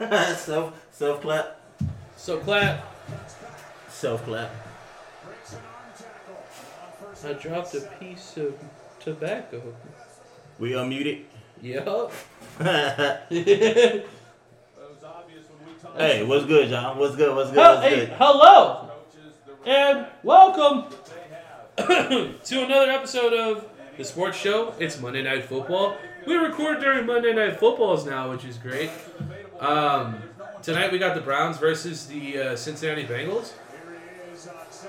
self self clap. So clap. Self clap. I dropped a piece of tobacco. We unmuted. Yup. hey, what's good, John? What's good? What's good? What's hey, good? hello and welcome to another episode of the sports show. It's Monday Night Football. We record during Monday Night Footballs now, which is great. Um, tonight we got the Browns versus the uh, Cincinnati Bengals.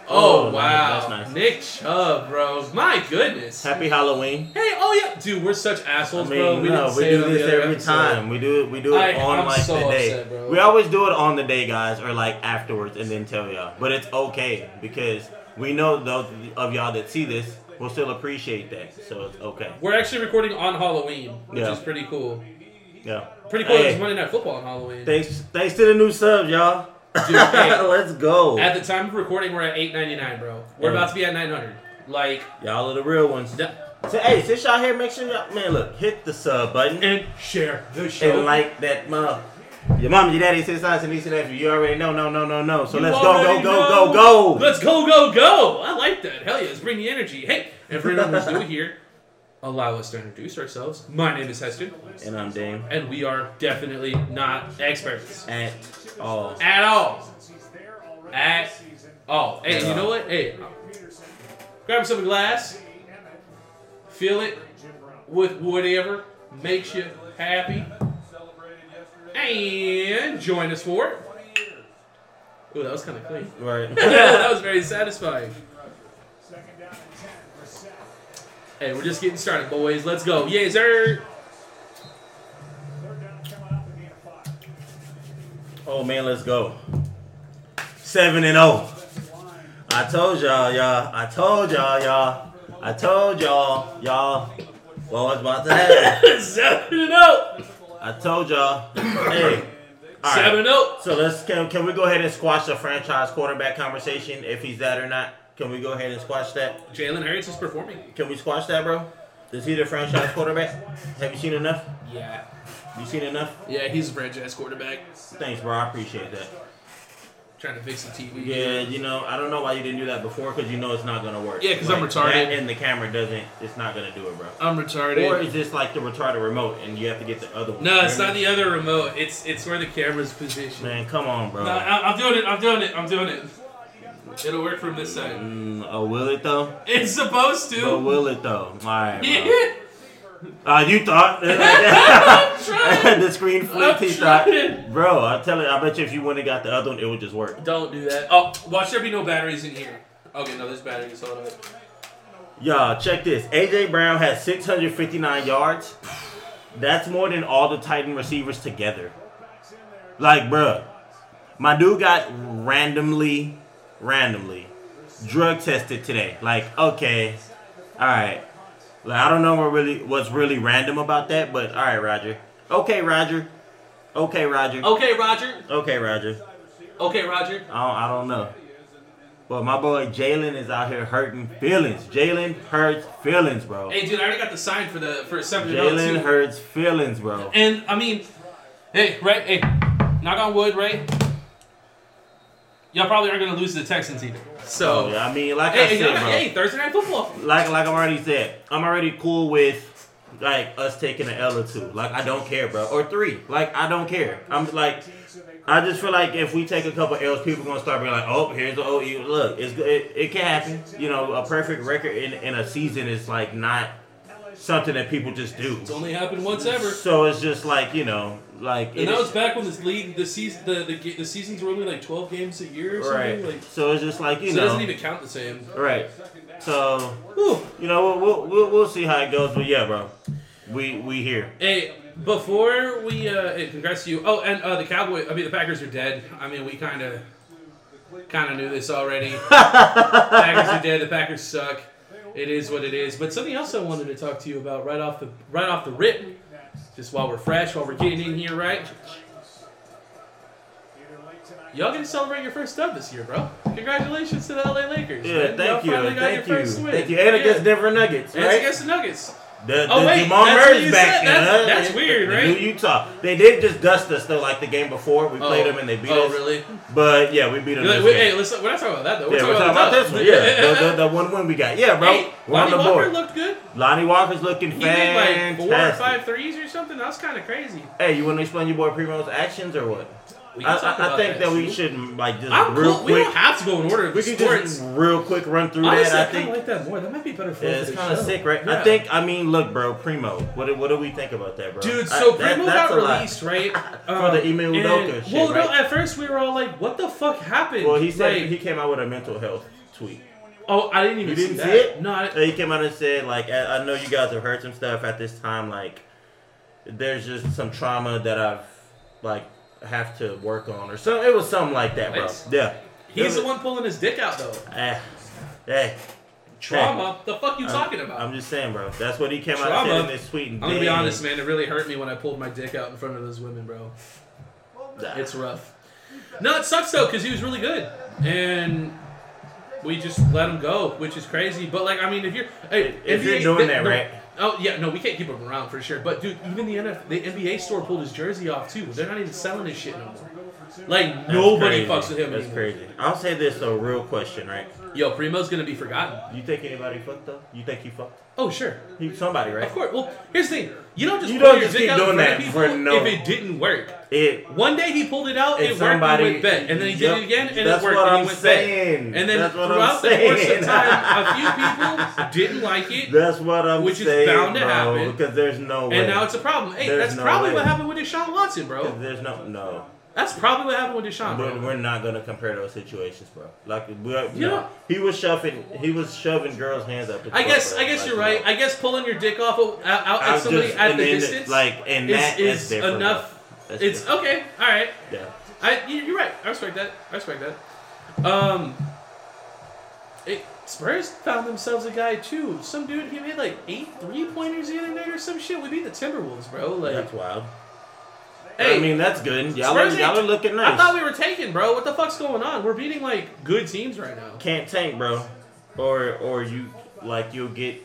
Oh, Oh, wow, that's nice. Nick Chubb, bro! My goodness. Happy Halloween. Hey, oh yeah, dude, we're such I assholes, mean, bro. We no, we do this every episode. time. We do it. We do it I- on I'm like so the day. upset. We always do it on the day, guys, or like afterwards, and then tell y'all. But it's okay because we know those of y'all that see this will still appreciate that. So it's okay. We're actually recording on Halloween, which Yeah. is pretty cool. Yeah. Pretty cool. Hey. It's Monday Night Football on Halloween. Thanks, thanks to the new subs, y'all. Dude, hey. Let's go. At the time of recording, we're at eight ninety nine, bro. We're about to be at nine hundred. Like, Y'all are the real ones. d- So, hey, since y'all here, make sure y'all man look, hit the sub button and share the show. and like that mom. Your mom, your daddy, sis, aunts, and niece and nephew. You already know, no, no, no, no. So You let's go, go, go, go, go. Let's go, go, go! I like that. Hell yeah, let's bring the energy. Hey, and for anyone who's new here, allow us to introduce ourselves. My name is Heston, And I'm Dane. and we are definitely not experts At all. at all. At all. Hey, At you all. know what? Hey, grab some glass, fill it with whatever makes you happy, and join us for it. Ooh, that was kind of clean. Right. that was very satisfying. Hey, we're just getting started, boys. Let's go. Yeah, sir. oh man, let's go. Seven and oh. I told y'all, y'all. I told y'all, y'all. I told y'all, y'all. What was about to happen? Seven and oh. I told y'all. Hey. All right. Seven and oh. So let's can, can we go ahead and squash the franchise quarterback conversation if he's that or not? Can we go ahead and squash that? Jalen Hurts is performing. Can we squash that, bro? Is he the franchise quarterback? Have you seen enough? Yeah. You seen enough? Yeah, he's a franchise quarterback. Thanks, bro. I appreciate that. Trying to fix the TV. Yeah, you know, I don't know why you didn't do that before because you know it's not gonna work. Yeah, 'cause I'm retarded. that And the camera doesn't. It's not gonna do it, bro. I'm retarded. Or is this like the retarded remote and you have to get the other one? no, it's not the other remote. It's it's where the camera's positioned. Man, come on, bro. No, I, I'm doing it. I'm doing it. I'm doing it. It'll work from this side. Mm, oh, will it though? It's supposed to. But will it though? All right, bro. Yeah. Uh, you thought the screen flipped. He thought, bro. I tell you, I bet you if you wouldn't have got the other one, it would just work. Don't do that. Oh, watch there be no batteries in here. Okay, no, there's batteries. Hold on. Y'all, check this. AJ Brown has 659 yards. That's more than all the Titan receivers together. Like, bruh, my dude got randomly, randomly drug tested today. Like, okay, all right. Like, I don't know what really what's really random about that, but all right, Roger. Okay, Roger. Okay, Roger. Okay, Roger. Okay, Roger. Okay, Roger. I don't, I don't know. But my boy Jalen is out here hurting feelings. Jalen hurts feelings, bro. Hey, dude, I already got the sign for the for seven Jalen hurts feelings, bro. And I mean, hey, right? Hey, knock on wood, right? Y'all probably aren't gonna lose to the Texans either. So, Oh, yeah, I mean, like hey, I said, bro. hey, Thursday night football. Like, like I'm already said, I'm already cool with like us taking an L or two. Like, I don't care, bro. Or three. Like, I don't care. I'm like, I just feel like if we take a couple L's, people gonna start being like, oh, here's the OE. Look, it's good. It, it can happen. You know, a perfect record in in a season is like not something that people just do. It's only happened once ever. So it's just like you know, like And that was back when this league, the season, the, the the seasons were only like twelve games a year or right. something. Like, so it's just like you know. so it doesn't even count the same. right. So Whew. you know, we'll, we'll we'll we'll see how it goes. But yeah, bro, we we here. Hey, before we, uh, hey, congrats to you. Oh, and uh, the Cowboy, I mean, the Packers are dead. I mean, we kind of, kind of knew this already. Packers are dead. The Packers suck. It is what it is. But something else I wanted to talk to you about right off the right off the rip, just while we're fresh, while we're getting in here, right? Y'all gonna celebrate your first dub this year, bro. Congratulations to the LA Lakers. Yeah, man. Y'all thank you, got thank your you, first win. thank you. And against Denver Nuggets, right? And against the Nuggets. The, Oh, the wait, Jamal Murray's back. That's- huh? that's weird, the right? New Utah. They did just dust us though, like the game before. We played Oh. them and they beat oh, us. really? But yeah, we beat them. Like, wait, hey, listen, we're not talking about that though. We're yeah, we're talking, talking about this one. Yeah, the, the, the one win we got. Yeah, bro. Hey, Lonnie Walker board. looked good. Lonnie Walker's looking He made like four or five threes or something. That was kind of crazy. Hey, you want to explain your boy Primo's actions or what? We I, I, I think that, we too. should like just I'm real cool. We quick. don't have to go in order We can just real quick run through Honestly, that. I I think like that more. That might be better for yeah, us. it's kind of sick, right? I think. I mean, look, bro, Primo. What do, what do we think about that, bro? Dude, I- so that- Primo got released, right? For Um, the Ime Udoka and- shit, Well, no, right? at first we were all like, "What the fuck happened?" Well, he said Like, he came out with a mental health tweet. "Oh, I didn't even You see didn't that." see it? No, I, He came out and said, like, I, I know you guys have heard some stuff at this time. Like, there's just some trauma that I've like have to work on, or so. It was something like that, bro. What? Yeah. he's It the one pulling his dick out though. Eh, hey, Trauma? The fuck you I'm- talking about? I'm just saying, bro. That's what he came out and Trauma? said in tweet. And I'm gonna be honest, man. It really hurt me when I pulled my dick out in front of those women, bro. nah. It's rough. No, it sucks though because he was really good, and we just let him go, which is crazy. But like, I mean, if you're hey, If you're NBA doing that, right? Oh yeah, no, we can't keep him around for sure. But dude, even the the NBA store pulled his jersey off too. They're not even selling this shit no more. Like That's nobody crazy. fucks with him That's anymore. crazy. I'll say this though, real question, right? Yo, Primo's gonna be forgotten. You think anybody fucked though? You think he fucked? Oh sure, He somebody, right? of course. Well, here's the thing: you don't just You don't just keep doing that for no- if it didn't work. It. One day he pulled it out, And it somebody- worked, he went bet, and then he Yep. did it again, and it worked, and he went saying. And then That's throughout the course of time, a few people didn't like it, That's what I'm saying. Which is saying, bound to bro, happen. Because there's no way. and now it's a problem. Hey, There's that's no probably way. what happened with Deshaun Watson, bro. There's no no. That's probably what happened with Deshaun, We're, bro. we're not gonna compare those situations, bro. Like we're, You no. know- he was shoving he was shoving girls' hands up. I guess. I guess Like, you're you right. know. I guess pulling your dick off of- out, out at somebody just- at the distance like and is, that is is different, bro. enough. It's different. okay. All right. Yeah. I you- you're right. I respect that. I respect that. Um, it, Spurs found themselves a guy too. Some dude he made like eight three pointers the other night or some shit. We beat the Timberwolves, bro. Like, That's wild. Hey, I mean, that's good. Y'all are, y'all are looking I thought we were taking, bro. What the fuck's going on? We're beating like good teams right now. Can't tank, bro. Or or you like you'll get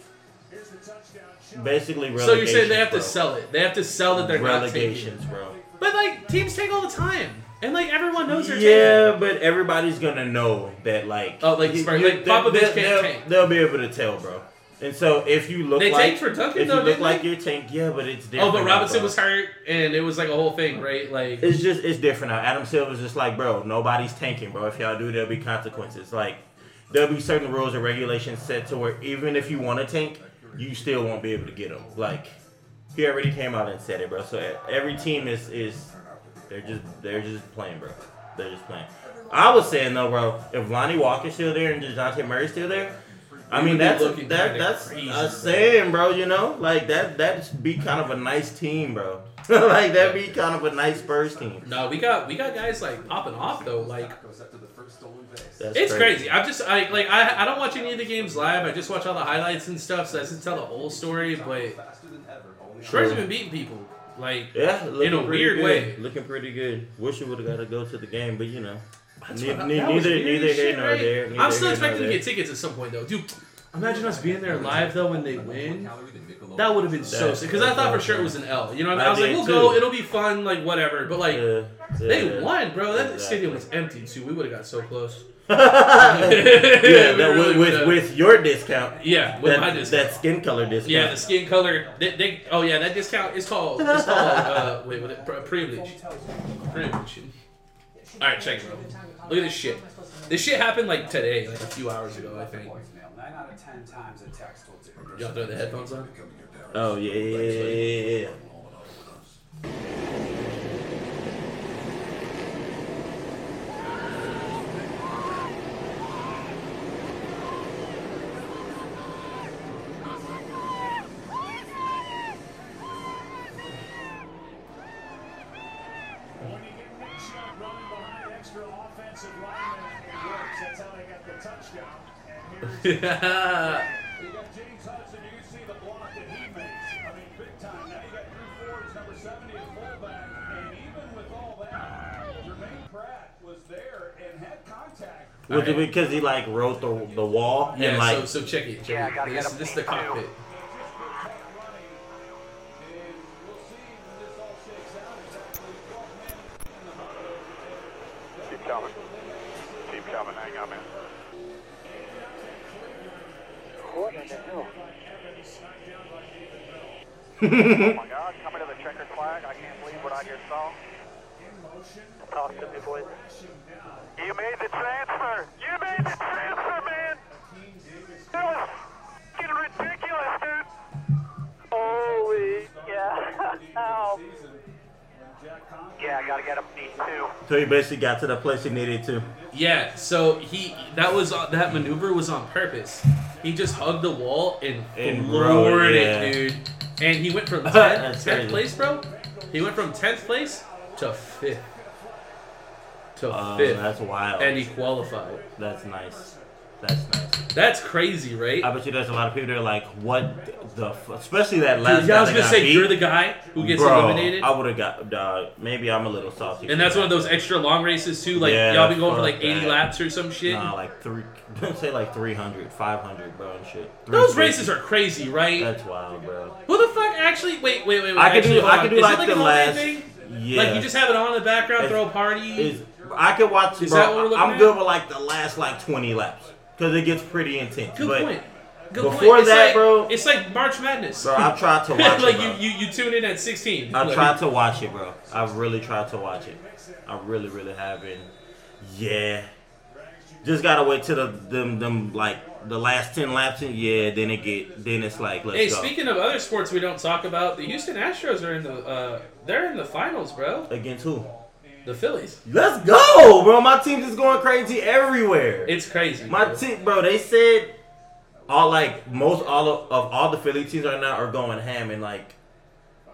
basically So you're saying they relegations, have to sell it? They have to sell that they're not taking. relegations, bro. But like teams take all the time, and like everyone knows they're Yeah, but everybody's gonna know that, like, Oh, like you- you- like Popovich can't they'll, tank. They'll be able to tell, bro. And so if you look They like for Duncan, if though, you look like they? you're tanked, yeah, but it's different. Oh, but Robinson was hurt, and it was like a whole thing, right? Like It's just it's different now. Adam Silver's just like, bro, nobody's tanking, bro. If y'all do, there'll be consequences. Like there'll be certain rules and regulations set to where even if you want to tank, you still won't be able to get them. Like he already came out and said it, bro. So every team is is they're just they're just playing, bro. They're just playing. I was saying though, bro, if Lonnie Walker's still there and Dejounte Murray's still there. I mean that's that that's crazy, I'm bro. saying, bro. You know, like that that'd be kind of a nice team, bro. like that'd be kind of a nice Spurs team. no, we got we got guys like popping off though. Like That's it's crazy. I'm just I like I I don't watch any of the games live. I just watch all the highlights and stuff, so I can tell the whole story. But Spurs have been beating people. Like Yeah, looking a weird good. way. Looking pretty good. Wish you would have got to go to the game, but you know, Ne- what- ne- neither neither here nor right? there. I'm still here nor expecting to there. get tickets at some point though, dude. Imagine us being there live though when they win. That would have been so That's- sick because I thought for sure it was an L. You know, what I, mean? I I was like, did we'll too. go, it'll be fun, like whatever. But like, Yeah, they yeah. won, bro. That Exactly. stadium was empty too. We would have got so close. yeah, that, really with, with, would've. with your discount. Yeah, with that, my discount. that skin color discount. Yeah, the skin color. They, they, oh yeah, that discount is called. It's called. Uh, wait, what? it- pri- Privilege. Privilege. All right, check it, bro. Look at this shit. This shit happened like today, like a few hours ago, I think. Nine out of ten times a text will. Y'all throw the headphones on. Oh yeah, yeah, yeah, yeah, yeah. yeah. James Hudson. You see the block that he makes. I mean, big time. Now you got number 70 at. And even with all that, Pratt was there and had contact. It because he like wrote the, the wall? Yeah, and, like, so, so check it. Check yeah, gotta this, this is the cockpit. Keep coming. Oh my God! Coming to the checkered flag. I can't believe what I just saw. Talk to me, boys. You made the transfer. You made the transfer, man. That was fucking ridiculous, dude. Holy yeah. Ow. Yeah, I gotta get him knee too. So he basically got to the place he needed to. Yeah, so he that was uh, that maneuver was on purpose. He just hugged the wall and, And floored rode it, it, yeah. dude. And he went from 10th, That's 10th crazy. place, bro. He went from 10th place to 5th. To Uh, 5th. that's wild. and he qualified. That's nice. That's nice. That's crazy, right? I bet you there's a lot of people that are like, what the, f-? especially that last. Dude, yeah, I was gonna say beat. you're the guy who gets Bro, eliminated. I would have got dog. Maybe I'm a little salty. and that's that. one of those extra long races too. Like Yeah, y'all be going for like 80 that. laps or some shit. Nah, like three. Don't say like 300, 500, bro, and shit. Those 350. races are crazy, right? That's wild, bro. Who the fuck actually? Wait, wait, wait. wait I could actually, do. I could do like, like the last. thing? Yeah. Like you just have it on in the background, It's- throw a party. I could watch. Is bro, that what we're looking I'm at? good with like the last like 20 laps because it gets pretty intense. Good but, point. Good before that, like, bro- it's like March Madness. Bro, I've tried to watch like it. Bro. you, you, you tune in at 16. I Like, tried to watch it, bro. I've really tried to watch it. I really, really have been. Yeah. Just gotta wait till the them them like the last ten laps and yeah, then it get then it's like let's Hey, go. speaking of other sports we don't talk about, the Houston Astros are in the uh, they're in the finals, bro. Against who? The Phillies. Let's go, bro. My team's just going crazy everywhere. It's crazy. My bro. team, bro. They said all like most all of, of all the Philly teams right now are going ham in like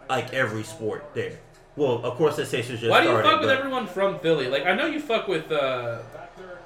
like every sport there. Well, of course the Sixers just Why do you started, fuck with but- everyone from Philly? Like I know you fuck with uh,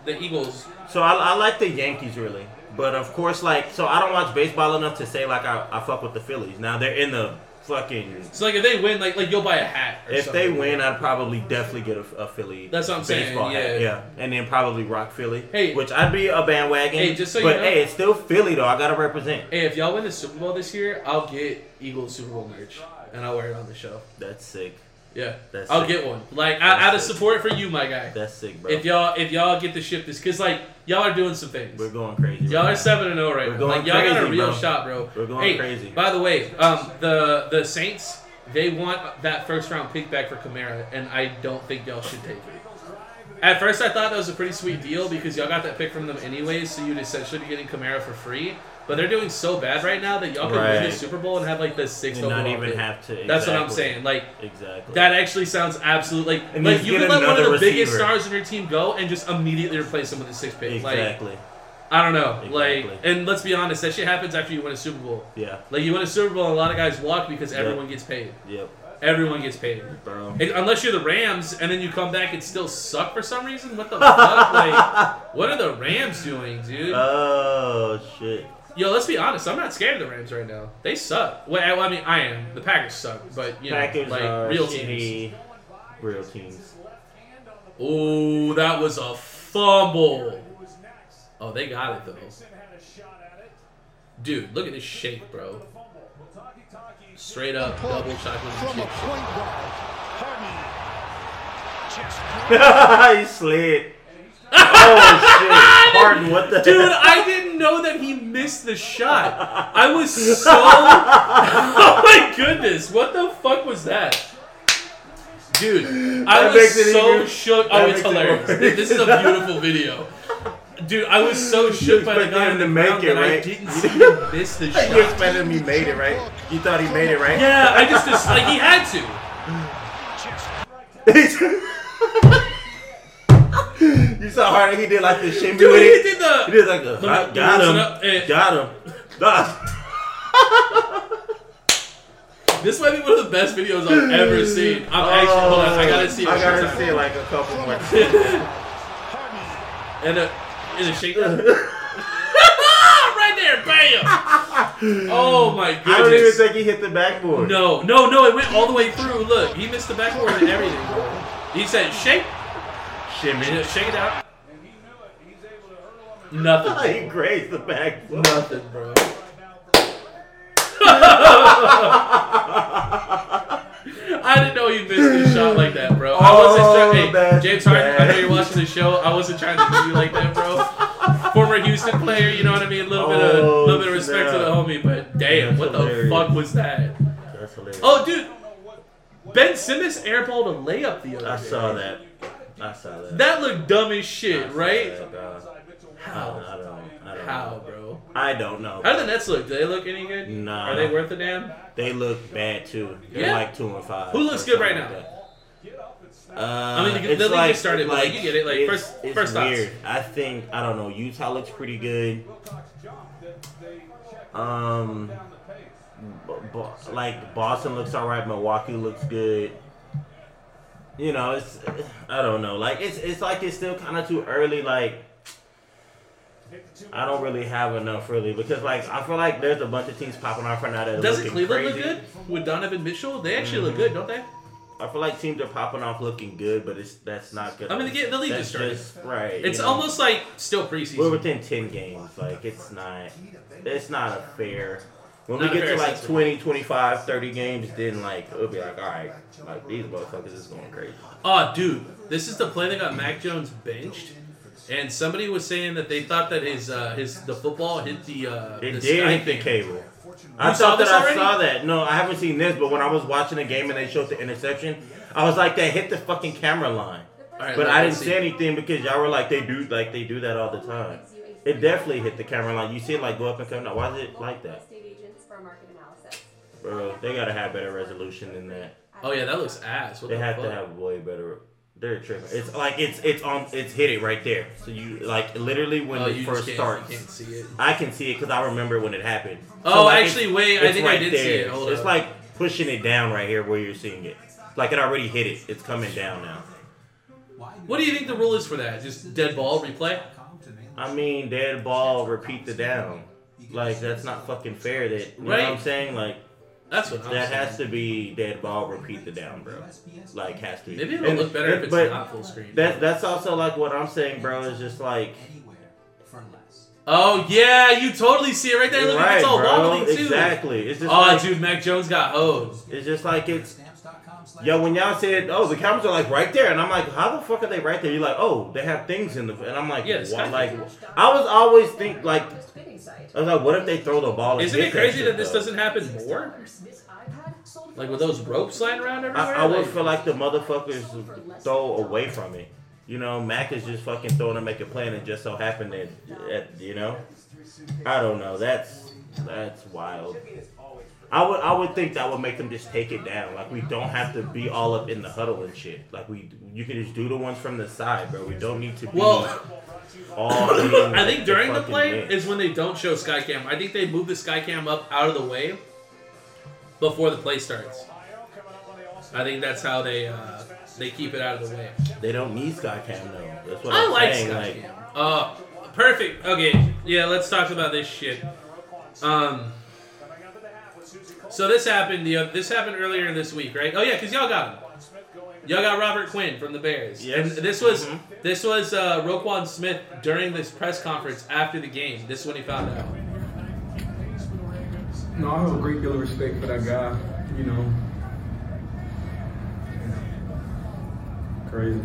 the Eagles. So I, I like the Yankees really, but of course like so I don't watch baseball enough to say like I, I fuck with the Phillies. Now they're in the fucking. So like if they win, like like you'll buy a hat. Or If they win, I'd probably definitely get a, a Philly. That's what I'm saying, baseball hat. yeah. yeah, and then probably rock Philly. Hey. which I'd be a bandwagon. Hey, just so you but know- hey, it's still Philly though. I gotta represent. Hey, if y'all win the Super Bowl this year, I'll get Eagles Super Bowl merch and I'll wear it on the show. That's sick. Yeah, That's I'll sick. get one. Like That's out of sick. support for you, my guy. That's sick, bro. If y'all if y'all get to ship this, cause like y'all are doing some things. We're going crazy. Y'all right are seven and zero right We're now. going Like y'all got a real bro. shot, bro. We're going hey, crazy. By the way, um, the the Saints they want that first round pick back for Kamara, and I don't think y'all should take it. At first, I thought that was a pretty sweet deal because y'all got that pick from them anyways, so you'd essentially be getting Kamara for free. But they're doing so bad right now that y'all could win the Super Bowl and have like the sixth And not overall even pick. have to. That's what I'm saying. Like Exactly. that actually sounds absolute. Like And like you get could let one of the another biggest stars in your team go and just immediately replace him with the sixth pick. Like exactly. I don't know. Like, and let's be honest, that shit happens after you win a Super Bowl. yeah. Like, you win a Super Bowl, and a lot of guys walk because Yep. everyone gets paid. Yep. Everyone gets paid. Bro. It- unless you're the Rams, and then you come back and still suck for some reason. What the fuck? Like, what are the Rams doing, dude? Oh shit. Yo, let's be honest. I'm not scared of the Rams right now. They suck. Well, I, mean, I am. The Packers suck, but you know, Packers like are real shitty. teams. Real teams. Oh, that was a fumble. Oh, they got it though. Dude, look at this shake, bro. Straight up double chocolate From a point guard. Harden. Just he slid. Oh shit. Harden, what the Dude, hell? I didn't know that he missed the shot. I was so. oh my goodness, what the fuck was that? Dude, I That was so even- shook. Oh, it's it hilarious. This is a beautiful video. Dude, I was so shook by the guy in the to make it, that I didn't see him miss the You shot. expected him he made it, right? You thought he made it, right? Yeah, I just, just like he had to. you saw Harden, he did like the shimmy Dude, with he it. did He did like a, Let me- I let me got him. Got him. Got This might be one of the best videos I've ever seen. I'm actually hold on, I gotta oh, see it. I gotta time. see like a couple more. And a in a shakedown. right there, bam! Oh my goodness. I don't even think he hit the backboard. No, no, no, it went all the way through. Look, he missed the backboard and everything. He said, shake, Shit. Shake it out. Nothing. he grazed the back. Nothing, bro. I didn't know you missed a shot like that, bro. I wasn't oh, trying. Hey, James Harden, I know you're watching the show. I wasn't trying to do you like that, bro. Former Houston player, you know what I mean. A little bit of, oh, little bit of respect to the homie, but damn, That's what hilarious. the fuck was that? That's hilarious. Oh, dude, Ben Simmons airballed a layup the other I day. saw that. I saw that. That looked dumb as I shit, saw right? that, dog. I How? don't, I don't, I don't How, know. bro? I don't know. How do the Nets look? Do they look any good? Nah. Are they worth a damn? They look bad too. They're Yeah. like two and five. Who looks good right now? like. Uh, I mean, the- it's the league like, just started, but, like, you get it, like, it's- first- it's first thoughts. I think I don't know. Utah looks pretty good. Um, b- b- like Boston looks all right. Milwaukee looks good. You know, it's I don't know. Like it's it's like it's still kind of too early. Like I don't really have enough really because like I feel like there's a bunch of teams popping off right now that Doesn't Cleveland crazy. look good with Donovan Mitchell? They actually Mm-hmm. look good, don't they? I feel like teams are popping off looking good, but it's that's not good. I mean, the the league That's just started. right. It's you know? almost like still preseason. we're within ten games. Like it's not. It's not a fair. When Not we get to like assessment. 20, 25, 30 games, then like it'll be like, all right, like these motherfuckers is going crazy. Oh, dude, this is the play that got Mac Jones benched, and somebody was saying that they thought that his uh, his the football hit the uh, It the did hit the cable. I saw thought that I already? saw that. No, I haven't seen this, but when I was watching the game and they showed the interception, I was like, that hit the fucking camera line. Right, But I didn't see. say anything because y'all were like they do like they do that all the time. It definitely hit the camera line. You see it like go up and come down. Why is it like that, Estate agents for market analysis. bro? They gotta have better resolution than that. Oh yeah, that looks ass. What They the have fuck? to have way better. They're tripping. It's like it's it's on it's hit it right there. So you like literally when oh, it you first can't, starts. can't see it. I can see it because I remember when it happened. Oh, like, actually, wait, I it's think I did see it. Hold it's up. like pushing it down right here where you're seeing it. Like it already hit it. It's coming down now. What do you think the rule is for that? Just dead ball replay? I mean, dead ball, repeat the down. Like that's not fucking fair. That you know what I'm saying? Like That's what I'm that saying. has to be dead ball, repeat the down, bro. Like has to be. Maybe it'll And- look better if it's but not full screen. That that's also like what I'm saying, bro. Is just like oh yeah, you totally see it right there. Look, right, it's all bro. wobbly too. Exactly. It's just Oh, like, dude, Mac Jones got hoed. It's just like it's. Yo, when y'all said, "Oh, the cameras are like right there," and I'm like, "How the fuck are they right there?" You're like, "Oh, they have things in the," and I'm like, Yeah, "What?" Like. I was always think like. I was like, "What if they throw the ball?" Isn't it crazy that this though? doesn't happen more? This iPad sold Like with those ropes lying around everywhere? I, I would Like- feel like the motherfuckers throw away from it. You know, Mac is just fucking throwing to make a plan, and just so happened that, that you know, I don't know. That's that's wild. I would I would think that would make them just take it down. Like we don't have to be all up in the huddle and shit. Like we you can just do the ones from the side, bro. We don't need to be Well, all. I think during the fucking play mix. is when they don't show Skycam. I think they move the Skycam up out of the way before the play starts. I think that's how they uh, they keep it out of the way. they don't need Skycam though. That's what I I'm like saying. Skycam. Like Uh, perfect. Okay, yeah, let's talk about this shit. Um, so this happened. The this happened earlier this week, right? Oh yeah, cause y'all got him. Y'all got Robert Quinn from the Bears. Yes. And this was Mhm. this was uh, Roquan Smith during this press conference after the game. This is when he found out. No, I have a great deal of respect for that guy. You know, crazy.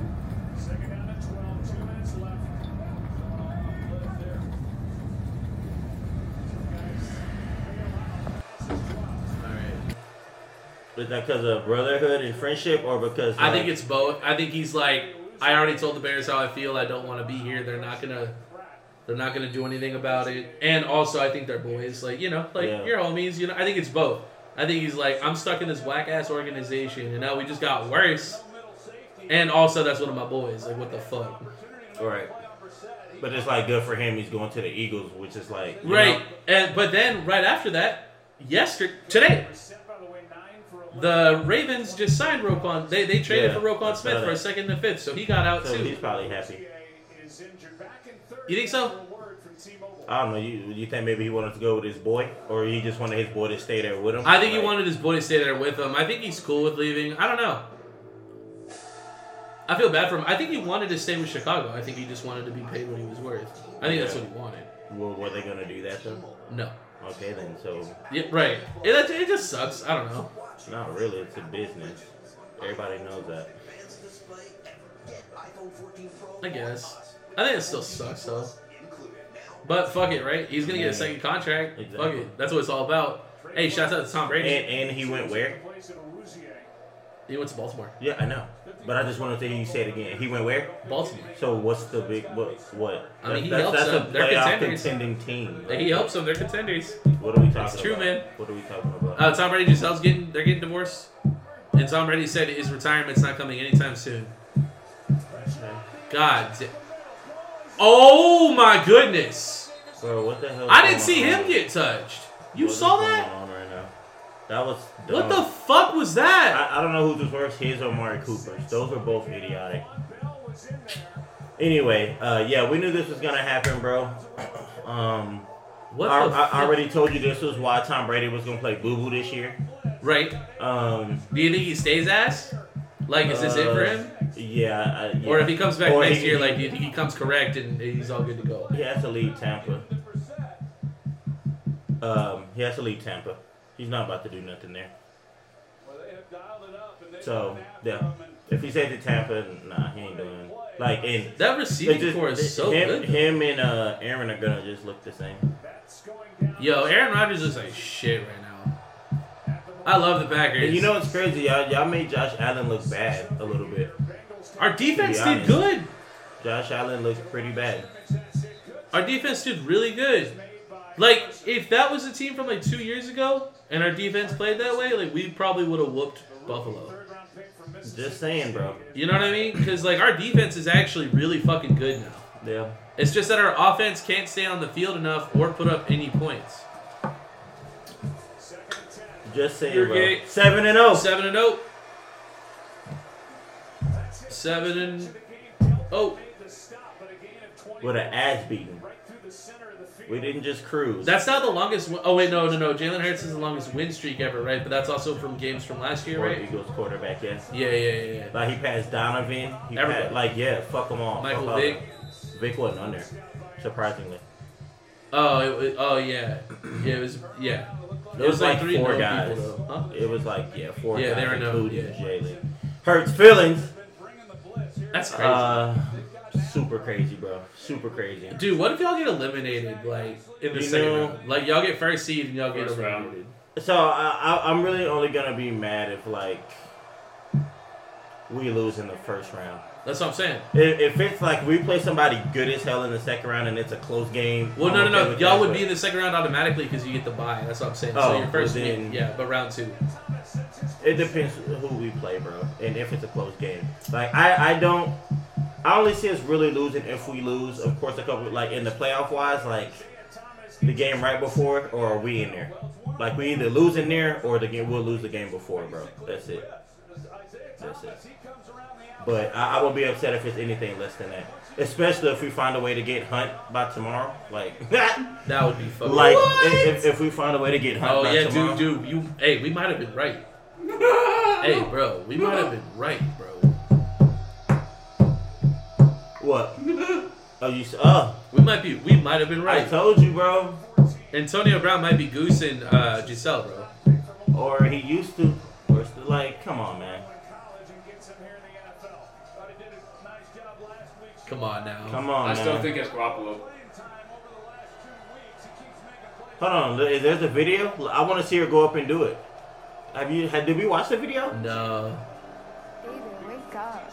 Is that because of brotherhood and friendship, or because I think it's both. I think he's like, I already told the Bears how I feel. I don't want to be here. They're not gonna, they're not gonna do anything about it. And also, I think they're boys. Like you know, like Yeah. your homies. You know, I think it's both. I think he's like, I'm stuck in this whack ass organization, and now we just got worse. And also, that's one of my boys. Like, what the fuck? right. But it's like good for him. He's going to the Eagles, which is like Right. know, And but then right after that, yesterday, today, the Ravens just signed Roquan. They they traded Yeah, for Roquan Smith for a second and fifth, so he got out so too. he's probably happy. You think so? I don't know. You you think maybe he wanted to go with his boy, or he just wanted his boy to stay there with him? I think he wanted his boy to stay there with him. I think he's cool with leaving. I don't know. I feel bad for him. I think he wanted to stay with Chicago. I think he just wanted to be paid what he was worth. I think that's what he wanted. Well, were they gonna do that though? No. Okay then. So Yeah, right. It, it just sucks. I don't know. Not really. It's a business. Everybody knows that. I guess. I think it still sucks though. But fuck it, right? He's gonna get a second contract. Fuck it. That's what it's all about. Hey, shouts out to Tom Brady. And and he went where? he went to Baltimore. Yeah, I know. But I just want to hear you say it again. He went where? Baltimore. So what's the big what? What? I mean, he that's, helps that's them. a They're contenders. contending team. He helps them. They're contenders. What are we talking about? It's true, about? man. What are we talking about? Uh, Tom Brady and Gisele's getting they're getting divorced, and Tom Brady said his retirement's not coming anytime soon. God. Oh my goodness! Bro, what the hell? I didn't see him get touched. You What saw that? On right now? That was What the fuck was that? I, I don't know who was worse, his or Amari Cooper's. Those were both idiotic. Anyway, uh, yeah, we knew this was gonna happen, bro. Um, What I, I. I already told you this was why Tom Brady was gonna play Boo Boo this year. Right? Um, Do you think he stays ass? Like, is this it for uh, him? Yeah, I, yeah. Or if he comes back Or next he- year, like, do you think he comes correct and he's all good to go? he has to leave Tampa. Um, he has to leave Tampa. He's not about to do nothing there. So yeah, if he stays at Tampa, nah, he ain't doing. Like and That It receiving just- core is so him, good. him and uh, Aaron are gonna just look the same. Yo, Aaron Rodgers is like shit right now. I love the Packers. And you know what's crazy? Y'all, y'all made Josh Allen look bad a little bit. our defense did good. Josh Allen looks pretty bad. Our defense did really good. Like, if that was a team from like two years ago and our defense played that way, like we probably would have whooped Buffalo. Just saying, bro. You know what I mean? Because like our defense is actually really fucking good now. Yeah. It's just that our offense can't stay on the field enough or put up any points. Just saying, You're bro. gay. Seven and oh. Seven and oh. Seven and oh. With an ass beating. We didn't just cruise. That's not the longest. Win- oh wait, no, no, no. Jalen Hurts is the longest win streak ever, right? But that's also from games from last year, right? Eagles quarterback, yes. Yeah, yeah, yeah. yeah. Like he passed Donovan. He Everybody. passed, like yeah, fuck them all. Michael fuck all Vick. Vick wasn't on there, surprisingly. Oh, it, was- oh yeah, yeah. It was yeah. It was like three four known guys. though. Huh? It was like yeah, four Yeah, guys, they were known, including yeah. Jalen. Hurts feelings. That's crazy, Uh, super crazy, bro. Super crazy. dude. What if y'all get eliminated like in the You second know- round? Like y'all get first seed and y'all get First eliminated. So I, I, I'm really only gonna be mad if like we lose in the first round. That's what I'm saying. If, if it's like we play somebody good as hell in the second round and it's a close game. Well, I'm no, no, okay no. Y'all that, would but- be in the second round automatically because you get the bye. That's what I'm saying. Oh, so your first well, game, then- yeah, but round two. It depends who we play, bro, and if it's a close game. Like I, I don't. I only see us really losing if we lose. Of course, a couple like in the playoff wise, like the game right before, or are we in there? Like we either lose in there or the game we'll lose the game before, bro. That's it. That's it. But I, I will be upset if it's anything less than that. Especially if we find a way to get Hunt by tomorrow. Like, That would be fucking. like if, if, if we find a way to get Hunt Oh by yeah, tomorrow. dude, dude. You, hey, we might have been right. hey, bro, we might have been right, bro. What? Oh, you? s- Oh, We might be. We might have been right. I told you, bro. Antonio Brown might be goosing uh, Gisele, bro. Or he used to. Or it's like, come on, man. Come on now. Come on, I man. still think it's Garoppolo. Hold on. Is there's a video? I want to see her go up and do it. Have you? Had, did we watch the video? No. Baby, wake up.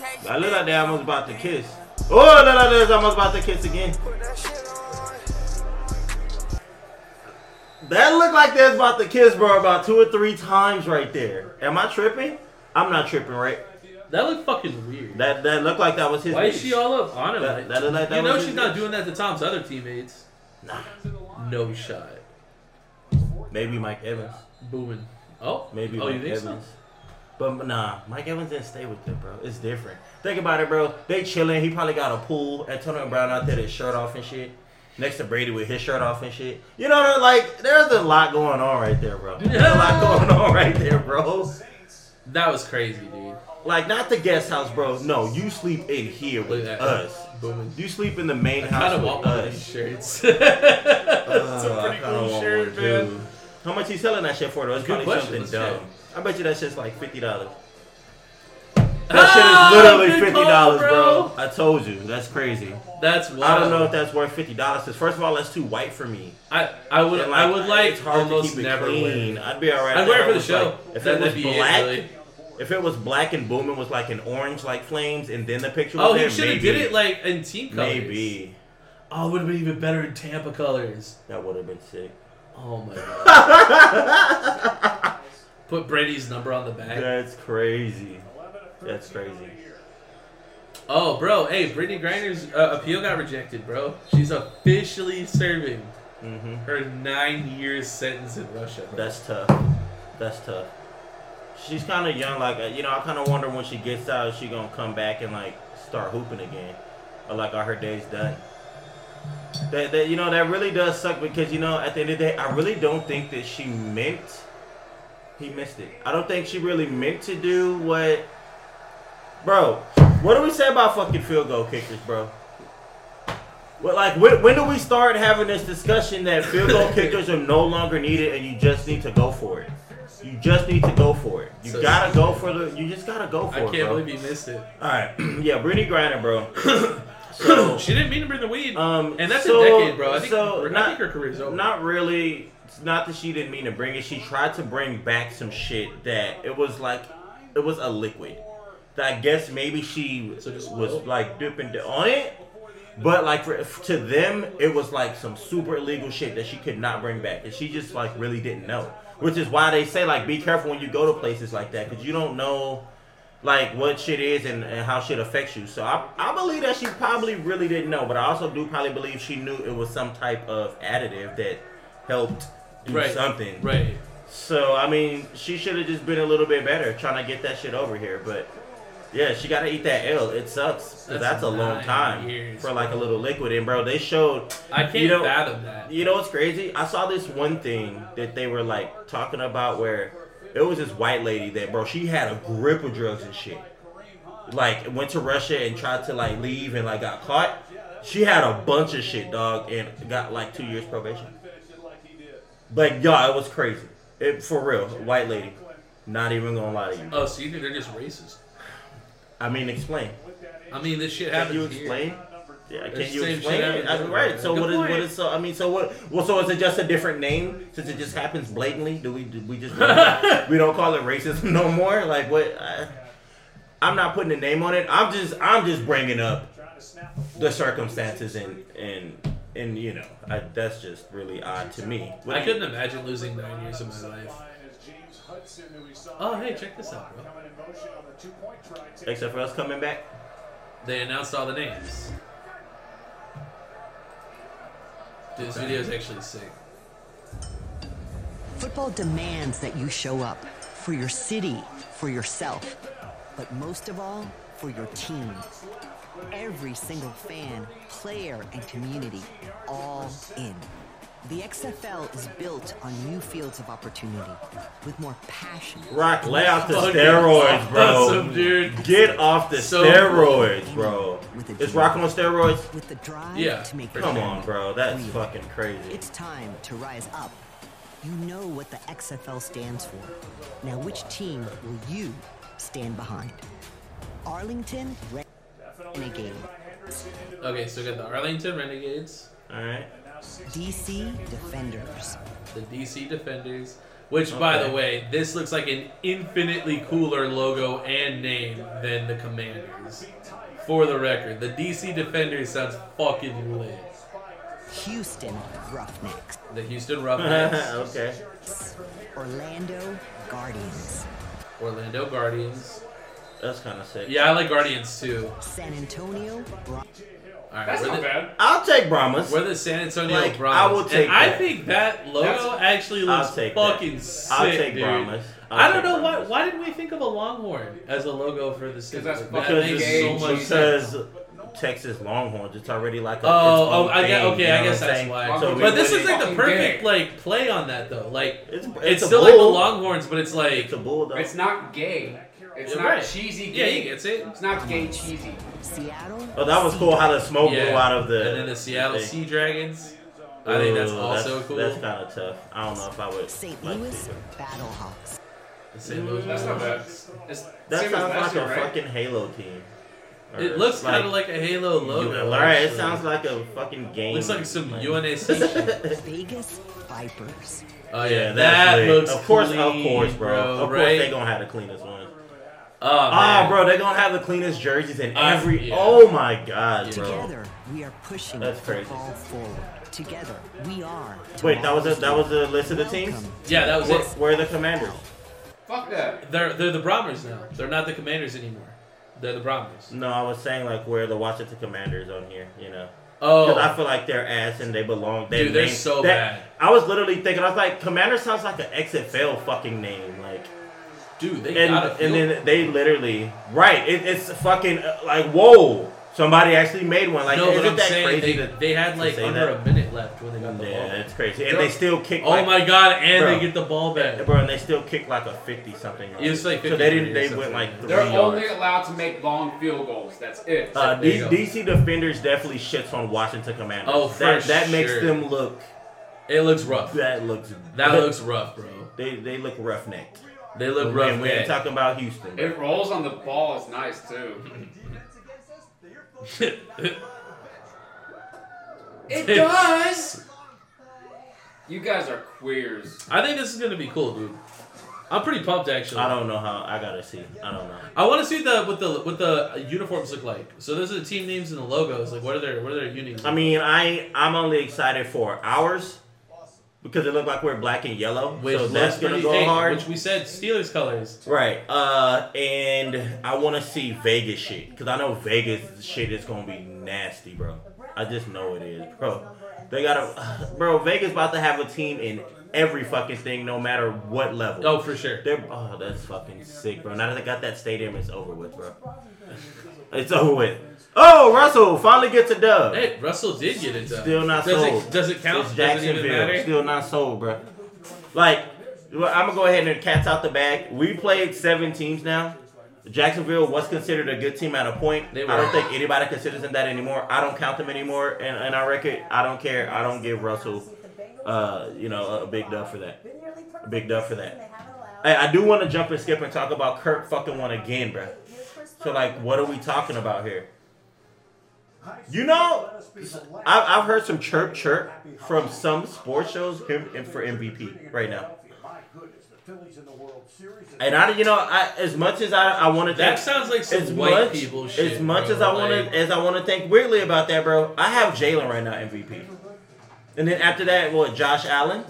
I oh, look like they almost about to kiss. Oh, look like they're almost about to kiss again. That looked like they was about to kiss, bro, about two or three times right there. Am I tripping? I'm not tripping, right? That looked fucking weird. That that looked like that was his. Why is she all up on him? That- that like that you know she's not bitch. doing that to Tom's other teammates. Nah. No shot. Maybe Mike Evans. Booming. Oh, Maybe Oh, you Mike think so? But nah, Mike Evans didn't stay with them, bro. It's different. Think about it, bro. They chilling. He probably got a pool. Antonio Brown out there, with his shirt off and shit. Next to Brady with his shirt off and shit. You know, like there's a lot going on right there, bro. There's a lot going on right there, bro. That was crazy, dude. Like not the guest house, bro. No, you sleep in here with us. Booming. You sleep in the main I house with want one these us. shirts. Uh, It's a I pretty cool shirt, man. How much he selling that shit for though? It's probably something dumb. I bet you that shit's like fifty dollars. That ah, shit is literally fifty dollars, bro. bro. I told you, that's crazy. That's wild. I don't know if that's worth fifty dollars. Cause first of all, that's too white for me. I I would And, I would like it's hard almost to keep it never clean. wear. I'd be alright. I'd wear it for the show. like- if That- it was it, black, really. if it was black and booming was like an orange like flames, and then the picture was Oh, there, he should have did it like in team colors. Maybe Oh, it would have been even better in Tampa colors. that would have been sick. Oh my god. Put Brady's number on the back. That's crazy. That's crazy. Oh, bro. Hey, Brittney Griner's uh, appeal got rejected, bro. She's officially serving hmm her nine years sentence in Russia. Bro. That's tough. That's tough. She's kind of young. Like uh, you know, I kind of wonder when she gets out, is she gonna come back and like start hooping again, or like are her days done? That, that you know that really does suck because you know at the end of the day, I really don't think that she meant. He missed it. I don't think she really meant to do what. Bro, what do we say about fucking field goal kickers, bro? Well, like when, when do we start having this discussion that field goal kickers are no longer needed and you just need to go for it? You just need to go for it. You So- gotta go for the. You just gotta go for I it, I can't bro. believe you missed it. All right, yeah, Brittney Griner, bro. so, she didn't mean to bring the weed. um, and that's so- a decade, bro. I think, so I not, think her career's over. Not really. It's not that she didn't mean to bring it. She tried to bring back some shit that it was like, it was a liquid. That I guess maybe she was like dipping di- on it. But like for, to them, it was like some super illegal shit that she could not bring back, and she just like really didn't know. Which is why they say like be careful when you go to places like that, because you don't know like what shit is and, and how shit affects you. So I, I believe that she probably really didn't know, but I also do probably believe she knew it was some type of additive that helped do Right. something. Right. So I mean, she should have just been a little bit better trying to get that shit over here. But yeah, she got to eat that L. It sucks. That's that's, a long time years, for like a little liquid. And bro, they showed. I can't you know, fathom that. You know what's crazy? I saw this one thing that they were like talking about where it was this white lady that bro, she had a grip of drugs and shit. Like went to Russia and tried to like leave and like got caught. She had a bunch of shit, dog, and got like two years probation. But y'all, it was crazy. It for real, white lady. Not even gonna lie to you. Oh, so you think they're just racist? I mean, explain. I mean, this shit Can happens you here. explain? Yeah, It's can the you same explain shit it? I everywhere. right. So Good what is what point. is so? I mean, so what? Well, so is it just a different name since it just happens blatantly? Do we do we just we don't call it racism no more? Like what? I, I'm not putting a name on it. I'm just I'm just bringing up the circumstances and and and you know I, that's just really odd to me. What I couldn't imagine losing nine years of my life. Oh, hey, check this out, bro. Except for us coming back. They announced all the names. Dude, this video is actually sick. Football demands that you show up for your city, for yourself, but most of all, for your team. Every single fan, player, and community, all in. The XFL is built on new fields of opportunity with more passion. Rock, lay off the Fucking steroids, bro. awesome, dude. Get off the So steroids, bro. With a Is. Rock on steroids? With the drive Yeah, to make Come it on, bro. That's real. fucking crazy. It's time to rise up. You know what the XFL stands for. Now, which team will you stand behind? Arlington Renegade, Okay, so we got the Arlington Renegades, All right. DC Defenders, the DC Defenders, which, by the way, this looks like an infinitely cooler logo and name than the Commanders. For the record, the DC Defenders sounds fucking lit. Houston Roughnecks, The Houston Roughnecks, okay. Orlando Guardians, Orlando Guardians. That's kind of sick. Yeah, I like Guardians too. San Antonio Bron- All right, That's we're not the, bad. I'll take Brahmas. We're the San Antonio Like, Browns. I will take and I that. think that logo That's- actually I'll looks take that. fucking sick, I'll take dude. Brahmas. I'll I don't take know why. Brahmas. Why didn't we think of a Longhorn as a logo for the city? that's Like, fucking Because makes gay, so much Jesus. sense. because Texas Longhorns, it's already like a. Oh, its oh, own I get, thing, okay, you know I what guess I'm that's saying? why. So we but this wouldn't- is like the fucking perfect gay. like play on that though. Like It's, it's, it's, a still like the bull. Longhorns, but it's like It's a bull, though. It's not gay. It's You're not right. cheesy yeah, gay. he gets it. It's not gay cheesy. Seattle. Oh, that was cool how the smoke Yeah. blew out of the. and then the Seattle thing. Sea Dragons. I think that's also that's- cool. That's kind of tough. I don't know if I would. St. like Louis. Battlehawks, The St. Louis That's not bad. Blues. It's That sounds like last a right? fucking Halo team. Or It looks kind of like a Halo logo. All right, it sounds like a fucking game. Looks like some Like- UNSC shit. Vegas Vipers. Oh yeah, Yeah, that that's lit. looks Of course, clean, of course, bro. Of course, right? they gonna have the cleanest ones. Oh, Ah, man. bro, they're gonna have the cleanest jerseys in Uh, every. yeah. Oh my god, bro. Together, we are pushing That's crazy. football forward. Together, we are. Wait, that was a, that was the list of the teams. Yeah, that was Where, it. where are the commanders? Fuck that. They're they're the Brahmers now. They're not the Commanders anymore. They're the Brahmers. No, I was saying like where are the Washington Commanders on here. You know. Oh, Because I feel like they're ass and they belong. They Dude, they're name- so that- bad. I was literally thinking, I was like, Commander sounds like an XFL fucking name, like. Dude, they And, got a and then they literally right. It, it's fucking uh, like whoa. Somebody actually made one. Like no, isn't but I'm that saying crazy? they, to- they had like under that? a minute left when they got the Yeah, ball. it's crazy, and they still kick. Oh like, my god, and Bro. they get the ball back. bro, and they still kick like a fifty something. It was like so they didn't. They went like three They're only yards. allowed to make long field goals. That's it. Uh, There D- DC defenders definitely shits on Washington Commanders. Oh, for that that makes them look. It looks rough. That looks. That looks rough, bro. They they look roughnecked. They look And rough. we ain't talking about Houston. it rolls on the ball is nice too. It does. You guys are queers. I think this is gonna be cool, dude. I'm pretty pumped actually. I don't know how. I gotta see. I don't know. I want to see the what the what the uniforms look like. So those are the team names and the logos. Like, what are their what are their unis? I mean, I I'm only excited for ours because it look like we're black and yellow. which so that's gonna go hey, hard. Which we said Steelers colors. Right. Uh, and I want to see Vegas shit because I know Vegas shit is gonna be nasty, bro. I just know it is, bro. They gotta, bro. Vegas about to have a team in every fucking thing, no matter what level. Oh, for sure. They're oh, that's fucking sick, bro. Now that they got that stadium, it's over with, bro. It's over with. Oh, Russell finally gets a dub. Hey, Russell did get it done. Still not does sold. It, does it count? It's Jacksonville. Still not sold, bro. Like, well, I'm gonna go ahead and cats out the bag. We played seven teams now. Jacksonville was considered a good team at a point. I don't think anybody considers them that anymore. I don't count them anymore in, in our record. I don't care. I don't give Russell, uh, you know, a big dub for that. A big dub for that. Hey, I do want to jump and skip and talk about Kirk fucking one again, bro. So like, what are we talking about here? You know, I've, I've heard some chirp chirp from some sports shows him him for MVP right now. And I, you know, I as much as I, I want to That think, sounds like some as white much, people shit. As much bro. as I want to, as I want to think weirdly about that, bro. I have Jalen right now MVP, and then after that, what? Josh Allen,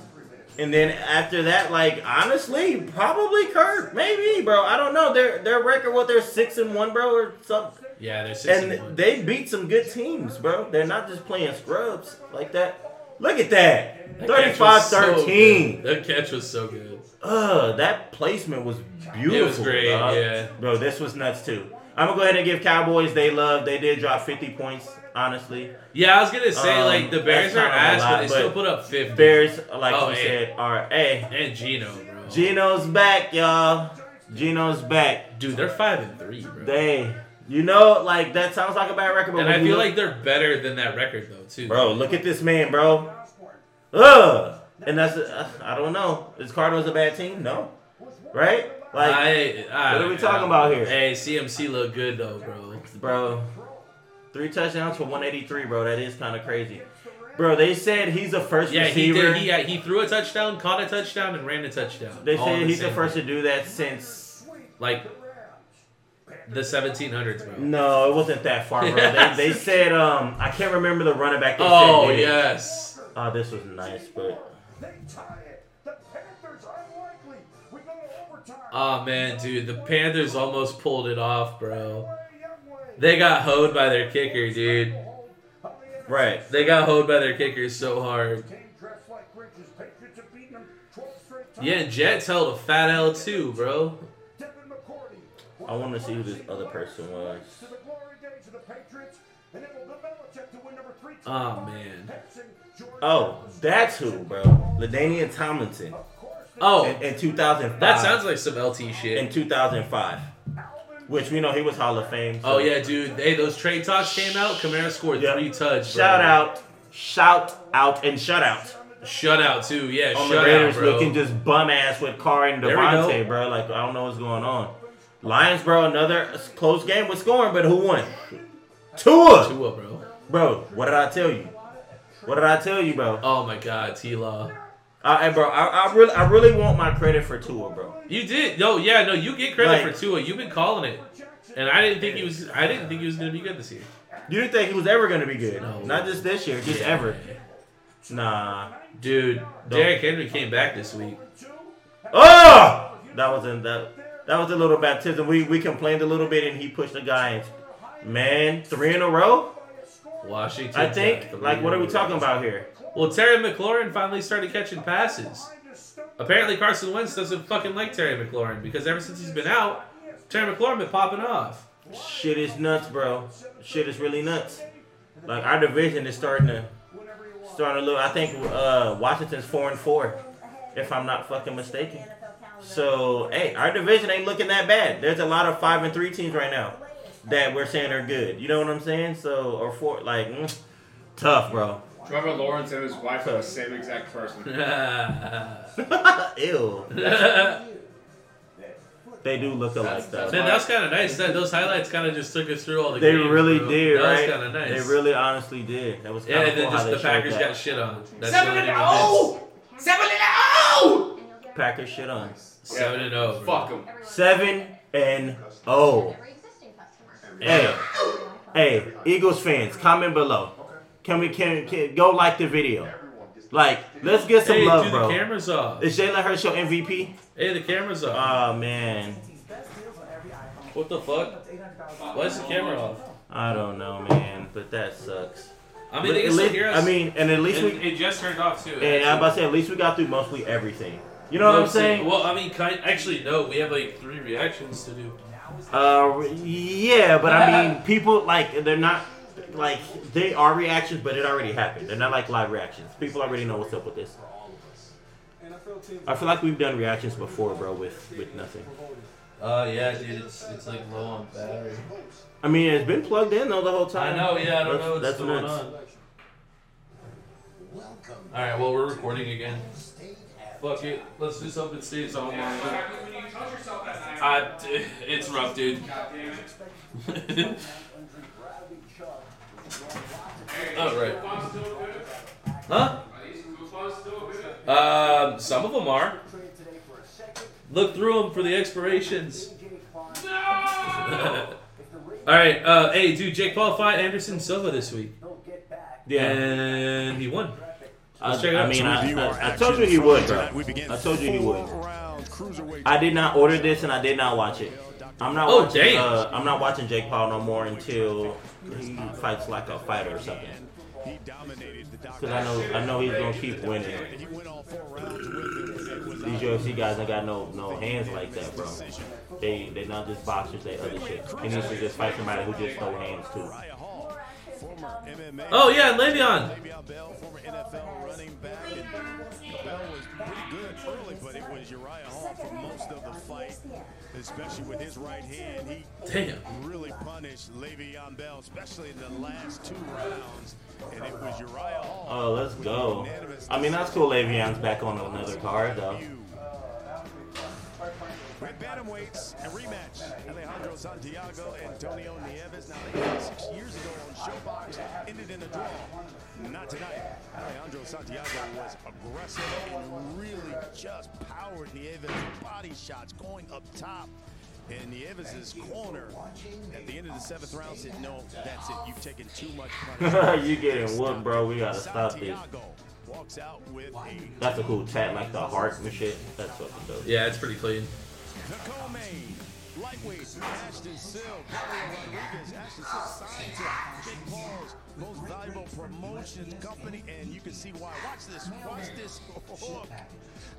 and then after that, like honestly, probably Kirk, maybe, bro. I don't know. Their their record, what? They're six and one, bro, or something. Yeah, they're six and, And they beat some good teams, bro. They're not just playing scrubs like that. Look at that. That catch was so 35-13. good. That catch was so good. Ugh, that placement was beautiful. It was great, dog. yeah. Bro, this was nuts too. I'm gonna go ahead and give Cowboys they love. They did drop 50 points, honestly. Yeah, I was gonna say Um, like the Bears are a ass, but they still put up fifty. Bears, like Oh, you said, are hey. and Geno, bro. Geno's back, y'all. Geno's back. Dude, they're five and three, bro. They, you know, like that sounds like a bad record, but and I feel look- like they're better than that record though, too. Bro, look at this man, bro. Ugh. And that's uh, I don't know. Is Cardinals a bad team? No. Right? Like, I, I, what are we talking about here? Hey, CMC look good though, bro. bro, three touchdowns for 183, bro. That is kind of crazy. Bro, they said he's the first Yeah, he did. He, yeah, he threw a touchdown, caught a touchdown, and ran a touchdown. they all in said he's the first play. to do that since. like the 1700s, bro. No, it wasn't that far, bro. Yes. They, they said um I can't remember the running back. They Oh said yes. Oh, this was nice, but Oh man, dude, the Panthers almost pulled it off, bro. They got hoed by their kicker, dude. right. They got hoed by their kicker so hard. Yeah, Jets held a fat L too, bro. I want to see who this other person was. Oh man. Oh, that's who, bro. LaDainian Tomlinson. Oh, in, in 2005. that sounds like some LT shit. in 2005, which we know he was Hall of Fame. so- Oh yeah, dude. Hey, those trade talks came out. Kamara scored Yeah. three touch. bro. Shout out, shout out, and shut out Shutout too. Yeah, on the shutout, Raiders bro. looking just bum ass with Carr and. Davante, bro. Like I don't know what's going on. Lions, bro, another close game with scoring, but who won? Tua. Tua, bro. Bro, what did I tell you? What did I tell you, bro? Oh my God, T Law. I, I- bro, I, I really, I really want my credit for Tua, bro. You did. No, yeah, no, you get credit Like- for Tua. You've been calling it, and I didn't think he was. I didn't think he was gonna be good this year. You didn't think he was ever gonna be good? No. Not just this year, just Yeah. ever. Nah. Dude, Derrick Henry came back this week. Oh, that was in that. That was a little baptism. We we complained a little bit, and he pushed the guy. in. Man, three in a row. Washington. I think. Like, what are we talking about here? Well, Terry McLaurin finally started catching passes. Apparently, Carson Wentz doesn't fucking like Terry McLaurin because ever since he's been out, Terry McLaurin been popping off. Shit is nuts, bro. Shit is really nuts. Like our division is starting to starting to look. I think uh, Washington's four and four, if I'm not fucking mistaken. So hey, our division ain't looking that bad. There's a lot of five and three teams right now that we're saying are good. You know what I'm saying? So or four, like mm, tough, bro. Trevor Lawrence and his wife are the same exact person. Ew. They do look alike though. Man, that was kind of nice. That those highlights kind of just took us through all the They games, really bro. did, that right? was kind of nice. They really honestly did. That was kind yeah, of and then cool just how the they showed Packers that. got shit on. That's Seven the and only oh! Seven and oh! Packers shit on. Seven and oh. bro. Fuck him. Seven and oh. Hey, hey, Eagles fans, comment below. Can we can, can go like the video? Like, let's get some Hey, love, dude, bro. the camera's off. Is Jalen Hurts your MVP? Hey, the camera's off. Oh man, what the fuck? Why is the camera off? I don't know, man, but that sucks. I mean, they at least- hear us. I mean, and at least it, we. it just turned off too. And I'm about to say, at least we got through mostly everything. You know what I'm saying? Well, I mean, kind actually no. We have like three reactions to do. Uh, yeah, but I mean, people like they're not like they are reactions, but it already happened. They're not like live reactions. People already know what's up with this. I feel like we've done reactions before, bro, with with nothing. Uh, yeah, dude, it's it's like low on battery. I mean, it's been plugged in though the whole time. I know, yeah, I don't That's- know what's that's going nuts. on. All right, well, we're recording again. Fuck it, let's do something stays on. I, it's rough, dude. All right. Huh? Um, some of them are. Look through them for the expirations. All right. Uh, hey, dude, Jake Paul fought Anderson Silva this week. Yeah. And he won. I, Let's check it I mean, I, I- I told you he would, bro. I told you he would. I did not order this and I did not watch it. I'm not Oh, watching. damn. Uh, I'm not watching Jake Paul no more until he fights like a fighter or something. Because I know I know he's gonna keep winning. These UFC guys ain't got no no hands like that, bro. They they not just boxers, they other shit. He needs to just fight somebody who just no hands too. Oh yeah, Le'Veon. former NFL running back. And Bell was pretty good early, but it was Uriah Hall for most of the fight, especially with his right hand. He Damn. really punished Le'Veon Bell, especially in the last two rounds. And it was Uriah Hall. Oh, let's go. I mean, that's cool. Le'Veon's back on another card though. With bantamweights, a rematch. Alejandro Santiago, Antonio Nieves. Now, they fought six years ago on ShoBox, ended in a draw. Not tonight. Alejandro Santiago was aggressive and really just powered Nieves' body shots going up top. And Nieves' corner at the end of the seventh round said, no, that's it. You've taken too much punishment. you getting whooped, bro. We gotta stop this. Walks out with a That's a cool tat, like the heart and shit. That's fucking dope. Yeah, it's pretty clean. The co-main, lightweight, Ashton Sylve, Braulio Rodriguez, Ashton Sylve signed to Jake Paul's most valuable promotion company, and you can see why. Watch this, watch this hook.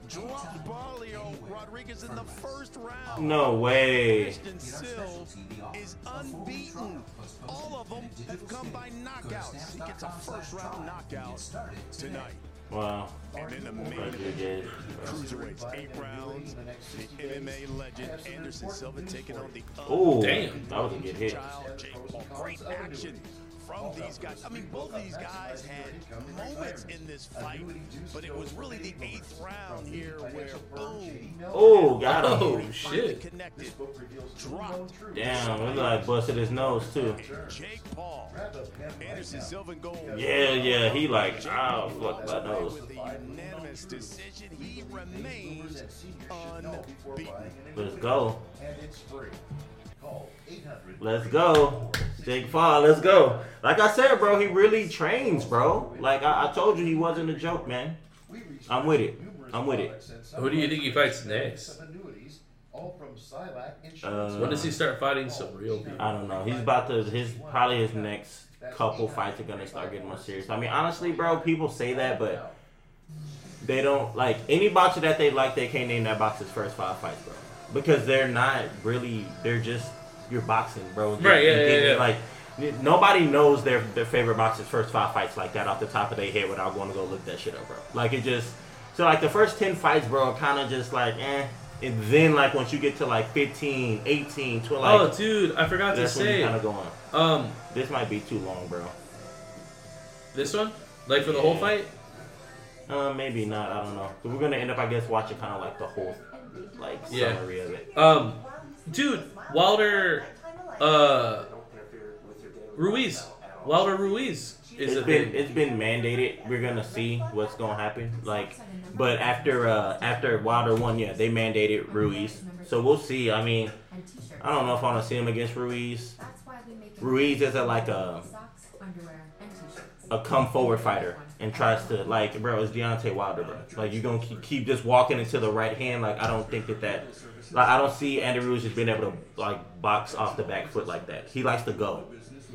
Dropped Braulio Rodriguez in the first round. No way. Ashton Sylve is unbeaten. All of them have come by knockouts. He gets a first round knockout tonight. Wow. And then the main good. Cruiserweights, eight rounds. The MMA legend Anderson Silva taking on the Ooh, Damn. that was a good hit. Child Jake Paul. Great action. From these guys. I mean, both of these guys had moments in this fight, but it was really the eighth round here where boom. Oh, got him. Oh shit! Connected. Dropped. Damn, it look like busted his nose too. Jake Paul. Anderson Silva and. Yeah, yeah, he like, oh, fuck my nose. With the unanimous decision, he remains unbeaten. Let's go. Let's go. Jake Paul, let's go. Like I said, bro, he really trains, bro. Like I, I told you, he wasn't a joke, man. I'm with it. I'm with it. Who do you think he fights next? Uh, When does he start fighting some real people? I don't know. He's about to. His probably his next couple fights are gonna start getting more serious. I mean, honestly, bro, people say that, but they don't like any boxer that they like. They can't name that boxer's first five fights, bro, because they're not really. They're just you're boxing, bro. Right, yeah, You yeah, get- yeah. Like nobody knows their their favorite boxer's first five fights like that off the top of their head without going to go look that shit up, bro. Like it just. So like the first ten fights, bro, kind of just like eh. And then like once you get to like 15, 18, 12, like, Oh, dude, I forgot to that's when you say. kind of going. Um, This might be too long, bro. this one, like for the whole fight. Uh, maybe not. I don't know. So we're gonna end up, I guess, watching kind of like the whole, like Yeah. summary of it. Um, dude, Wilder, uh, Ruiz, Wilder Ruiz is It's a been thing. it's been mandated. We're gonna see what's gonna happen. Like, but after uh after Wilder won, yeah, they mandated Ruiz. So we'll see. I mean, I don't know if I want to see him against Ruiz. Ruiz is a like a a come forward fighter and tries to like, bro, it's Deontay Wilder, bro. Like you gonna keep, keep just walking into the right hand. Like I don't think that that, like I don't see Andy Ruiz just being able to like box off the back foot like that. He likes to go.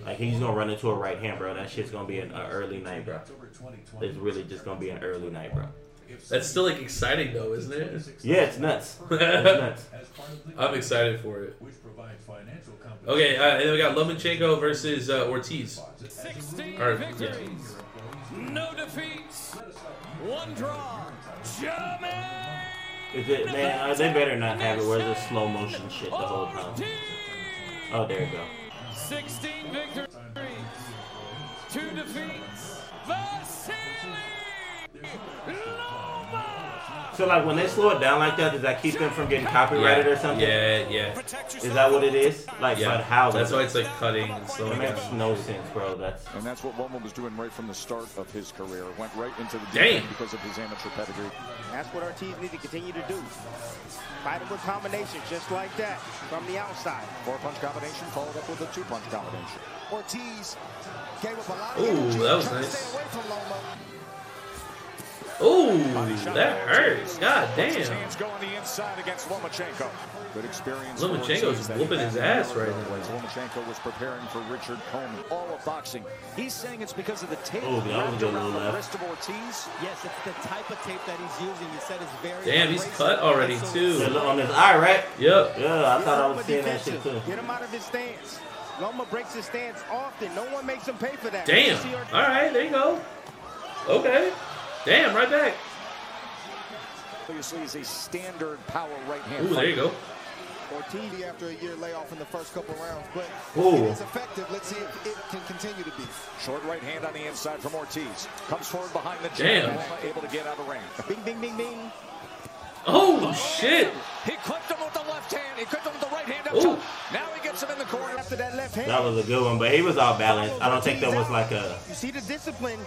Like he's gonna run into a right hand, bro. That shit's gonna be an, an early night, bro. It's really just gonna be an early night, bro. That's still like exciting though, isn't it? Yeah, it's nuts. It's nuts. I'm excited for it. Okay, uh, and then we got Lomachenko versus uh, Ortiz. 16 Or, yeah. No defeats, one draw. German Is it man? Uh, they better not have it where it's slow motion shit the whole time. Oh, there you go. 16 victories, two defeats. Vasily. So like when they slow it down like that, does that keep them from getting copyrighted or something? Yeah, yeah. Is that what it is? Like, Yeah. but how? That's why it's like cutting and It slowing makes down. no sense, bro. That's And that's what Loma was doing right from the start of his career. Went right into the deep Damn. end because of his amateur pedigree. That's what our Ortiz need to continue to do. Fight him with combinations just like that from the outside. Four punch combination followed up with a two punch combination. Ortiz gave up a lot of Ooh, energy that was trying to nice. Stay away from Loma. Ooh, that hurts. God damn. hands go on the inside against Lomachenko. Good experience. for Lomachenko's Ortiz that he whooping his ass right now. As Lomachenko was preparing for Richard Commey. All of boxing. He's saying it's because of the tape Oh, that was a wrapped around little the left. wrist of Ortiz. Yes, it's the type of tape that he's using. He said it's very. Damn, he's cut already too. Yeah, look on his eye, right? Yep. Yeah, I thought I Loma was seeing that shit too. Get him out of his stance. Loma breaks his stance often. No one makes him pay for that. Damn. You see Ortiz- All right, there you go. Okay. Damn, right back. Obviously, is a standard power right hand. Ooh, there you go. Ortiz after a year layoff in the first couple rounds, but Ooh. it is effective. Let's see if it can continue to be. Short right hand on the inside from Ortiz. Comes forward behind the Damn. jab. Loma able to get out of range. Bing, bing, bing, bing. Oh shit. He clipped him with the left hand. He clipped him with the right hand up Ooh. Now he gets him in the corner. After that left hand. That was a good one, but he was off balance. I don't think that was like a. You see the discipline.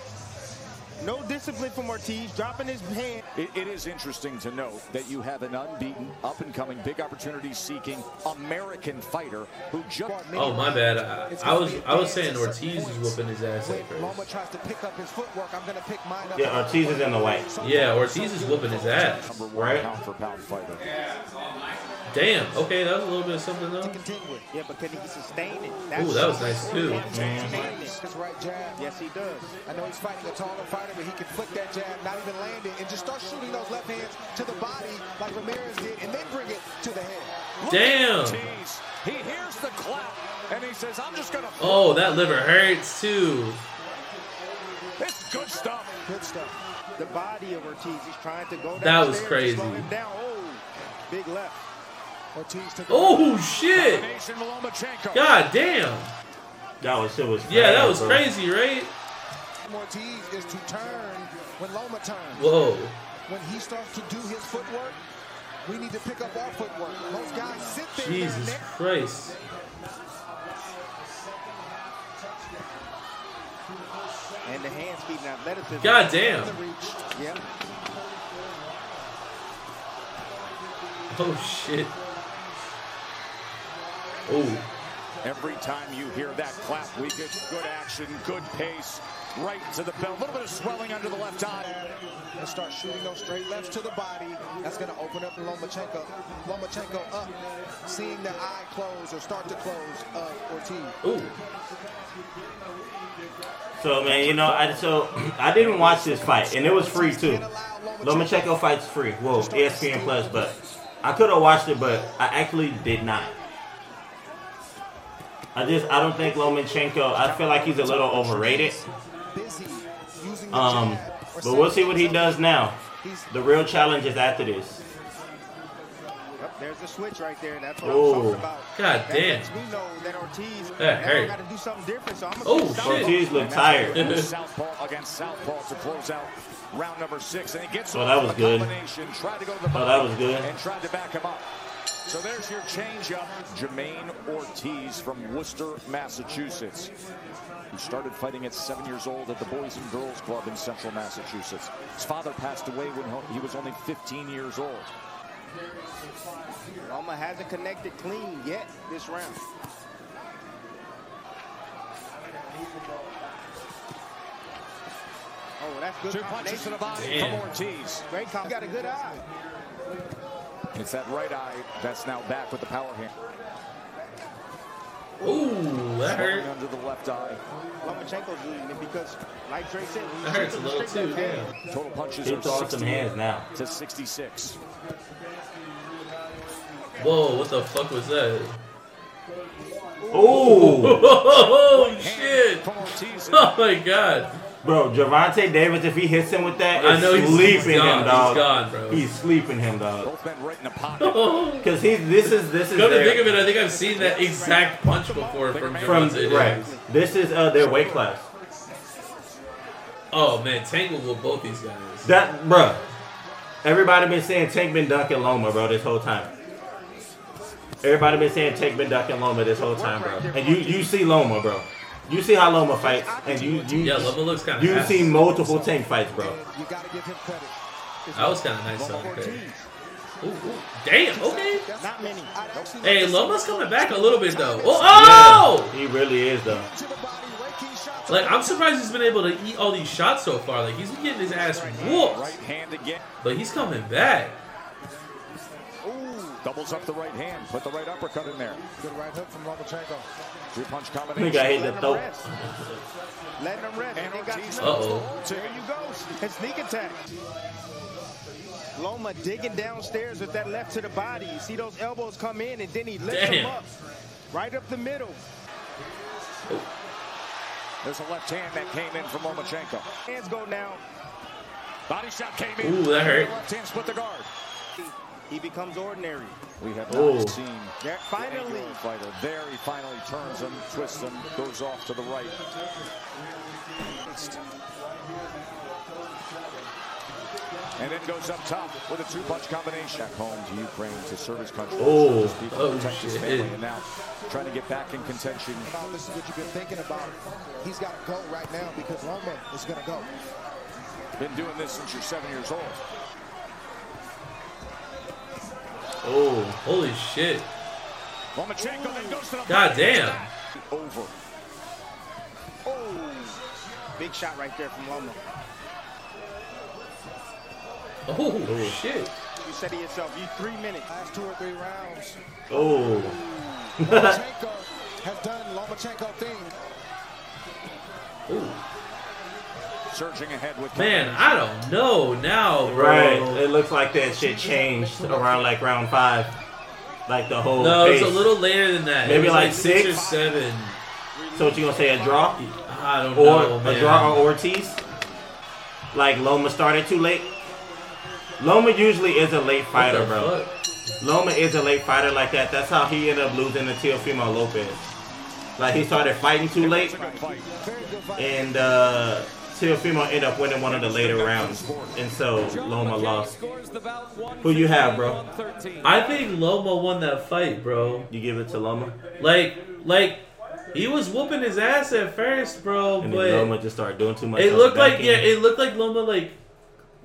No discipline from Ortiz, dropping his hand. It, it is interesting to note that you have an unbeaten, up and coming, big opportunity seeking American fighter who just. Oh my bad. I, I was I was saying Ortiz is whooping his ass at When Loma first. tries to pick up his footwork, I'm going to pick mine up. Yeah, Ortiz is in the white. Yeah, Ortiz is whooping his ass. Number one Right. pound for pound fighter. Damn. Okay, that was a little bit of something though. Continue it. Yeah, but can he sustain it? Ooh, that was nice too. Sustain. His right jab. Yes, he does. I know he's fighting a taller fighter, but he can flick that jab, not even land it, and just start shooting those left hands to the body like Ramirez did, and then bring it to the head. Damn. Ortiz, he hears the clap and he says, I'm just going to. Oh, that liver hurts too. It's good stuff. Good stuff. The body of Ortiz, he's trying to go down. That was crazy. Down. Oh, big left. Ortiz took Oh shit. God damn. That was shit was. Yeah, that was bro. crazy, right? Ortiz is to turn when Loma turns. Whoa. When he starts to do his footwork, we need to pick up our footwork. Most guys sit there. Jesus their neck. Christ. And the hand speed and athleticism. God damn. The reach. Yep. Oh shit. Oh. Every time you hear that clap, we get good action, good pace, right to the bell. A little bit of swelling under the left eye. And start shooting those straight lefts to the body. That's going to open up Lomachenko. Lomachenko up, seeing the eye close or start to close of Ortiz. Ooh. So man, you know, I so I didn't watch this fight, and it was free too. Lomachenko fights free. Whoa, ESPN Plus, but I could have watched it, but I actually did not. I just I don't think Lomachenko. I feel like he's a little overrated. Um, but we'll see what he does now. The real challenge is after this. Yep, there's the switch right there. That's what Oh. I'm talking about. God That damn. lets me know that Ortiz That hurt. got to do something different. So I'm Oh, gonna shit. Ortiz looked tired. Southpaw against Southpaw to close out round number six. And he gets Oh, that was good. tried to go to the Oh, that was good. And tried to back him up. So there's your changeup. Jamaine Ortiz from Worcester, Massachusetts. Who started fighting at seven years old at the Boys and Girls Club in central Massachusetts. His father passed away when he was only 15 years old. Loma hasn't connected clean yet this round. Oh, that's good. Two punches to the body Damn. from Ortiz. Great comp. got a good eye. It's that right eye that's now back with the power hand. Ooh, that Swelling hurt. under the left eye. Lomachenko's losing it because, like Trey said, That hurts a little too, damn. Total punches He are throwing some 68 hands now. to 66. Whoa, what the fuck was that? Ooh, Oh shit! Oh my god. Bro, Gervonta Davis, if he hits him with that, I know he's- sleeping he's gone. him, dog. He's gone, bro. He's sleeping him, dog. Both men right in. Because he, this is this is Come to think of it, I think I've seen that exact punch before from from Gervonta right. Davis. This is uh, their weight class. Oh man, Tangle with both these guys. That, bruh. Everybody been saying Tank been ducking Loma, bro, this whole time. Everybody been saying Tank been ducking Loma this whole time, bro. And you you see Loma, bro. You see how Loma fights, and you you Yeah, Loma looks kind of. you see multiple Tank fights, bro. You got to give him credit. That was kind of nice on there. Ooh, ooh. Damn. Okay. Not many. Hey, Loma's coming back a little bit though. Oh, Yeah, he really is though. Like I'm surprised he's been able to eat all these shots so far. Like he's been getting his ass whooped, Right hand again. but he's coming back. Doubles up the right hand. Put the right uppercut in there. Good right hook from Lomachenko. Three punch I combination. think I hit the throat. Letting them rest. And They got Ortiz. Uh oh. There you go. And sneak attack. Loma digging downstairs with that left to the body. You see those elbows come in and then he lifts Damn. them up. Right up the middle. There's a left hand that came in from Lomachenko. Hands go down. Body shot came in. Ooh, that hurt. Left hand split the guard. He becomes ordinary. We have Ooh. not oh. seen There, finally. Finally, fighter. There he finally turns him, twists him, goes off to the right. And then goes up top with a two-punch combination. Back home to Ukraine to serve his country. Oh. serve people, Oh, protect his shit. family, and now trying to get back in contention. Now, this is what you've been thinking about. He's got to go right now because Loma is going to go. Been doing this since you're seven years old. Oh, Holy shit. Lomachenko then goes to the God damn. Over. Oh. Big shot right there from Loma. Oh shit. You said to yourself, you three minutes. Last two or three rounds. oh. Lomachenko has done Lomachenko thing. Ooh. Surging ahead with Man, I don't know now, bro. Right. It looks like that shit changed around like round five. Like the whole No, it's a little later than that. Maybe was like six or seven. So what you gonna say, a draw? I don't Or know, a draw or Ortiz? Like Loma started too late? Loma usually is a late fighter, the bro. Loma is a late fighter like that. That's how he ended up losing to Teofimo Lopez. Like he started fighting too late, and uh, Teofimo ended up winning one of the later rounds, and so Loma lost. Who you have, bro? I think Loma won that fight, bro. You give it to Loma, Like, like he was whooping his ass at first, bro, and but Loma just started doing too much. it looked like yeah, end. it looked like Loma like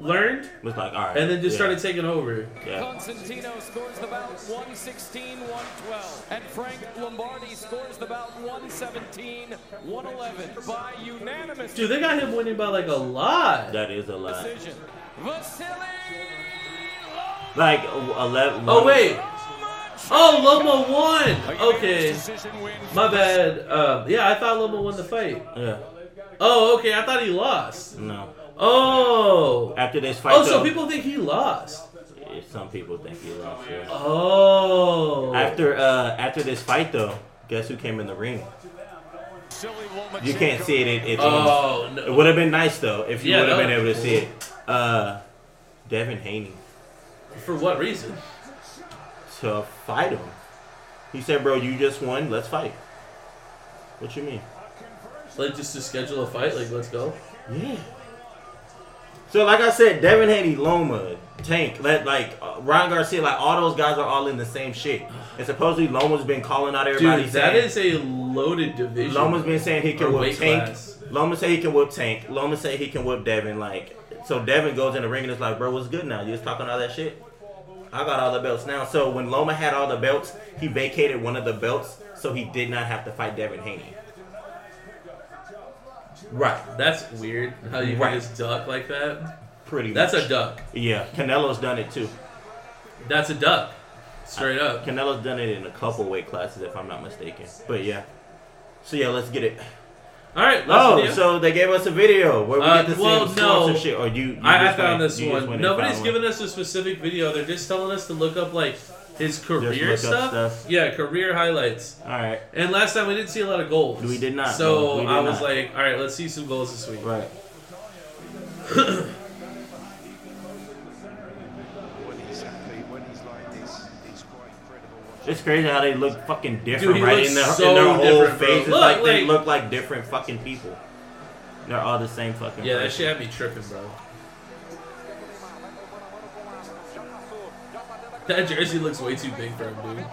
learned was like all right, and then just yeah. started taking over. Yeah. Constantino scores the bout 116 112. And Frank Lombardi scores the bout 117 111 by unanimous Dude, they got him winning by like a lot. That is a lot. decision. Vasily Like eleven. Oh wait. Oh, Loma won. Okay, my bad. Um, yeah, I thought Loma won the fight. Yeah. Oh, okay. I thought he lost. No. Oh. After this fight, Oh, so though- people think he lost. Some people think he lost. Yeah. Oh. After uh after this fight though, guess who came in the ring? You can't see it. It, it, Oh, no. it would have been nice though if you Yeah, would have been able to see it. Uh, Devin Haney For what reason? to fight him. He said, "Bro, you just won. Let's fight." What you mean? Like just to schedule a fight? Like let's go. Yeah. So like I said, Devin Haney, Loma, Tank, let like uh, Ryan Garcia, like all those guys are all in the same shit. And supposedly Loma's been calling out everybody. Dude, that saying, is a loaded division. Loma's been saying he can whip Tank. class. Loma say he can whip Tank. Loma say he can whip Devin. Like, so Devin goes in the ring and is like, bro, what's good now? You just talking all that shit? I got all the belts now. So when Loma had all the belts, he vacated one of the belts, so he did not have to fight Devin Haney. Right. That's weird. How you Right. can just duck like that. Pretty That's much. a duck. Yeah, Canelo's done it too. That's a duck. Straight up. Canelo's done it in a couple weight classes, if I'm not mistaken. But yeah. So yeah, let's get it. All right. Oh, so they gave us a video where we Uh, get to well, no. sponsorship. Or you, you I, I found went- this one. Nobody's given us a specific video. They're just telling us to look up like his career look up stuff. stuff. Yeah, career highlights. All right. And last time we didn't see a lot of goals. We did not. So No, we did I was not. like, all right, let's see some goals this week. Right. It's crazy how they look fucking different, Dude, he right? looks In their, so in their whole different, bro. faces, Look, like, they like- look like different fucking people. They're all the same fucking. Yeah, that person. shit had me tripping, bro. That jersey looks way too big for him, dude.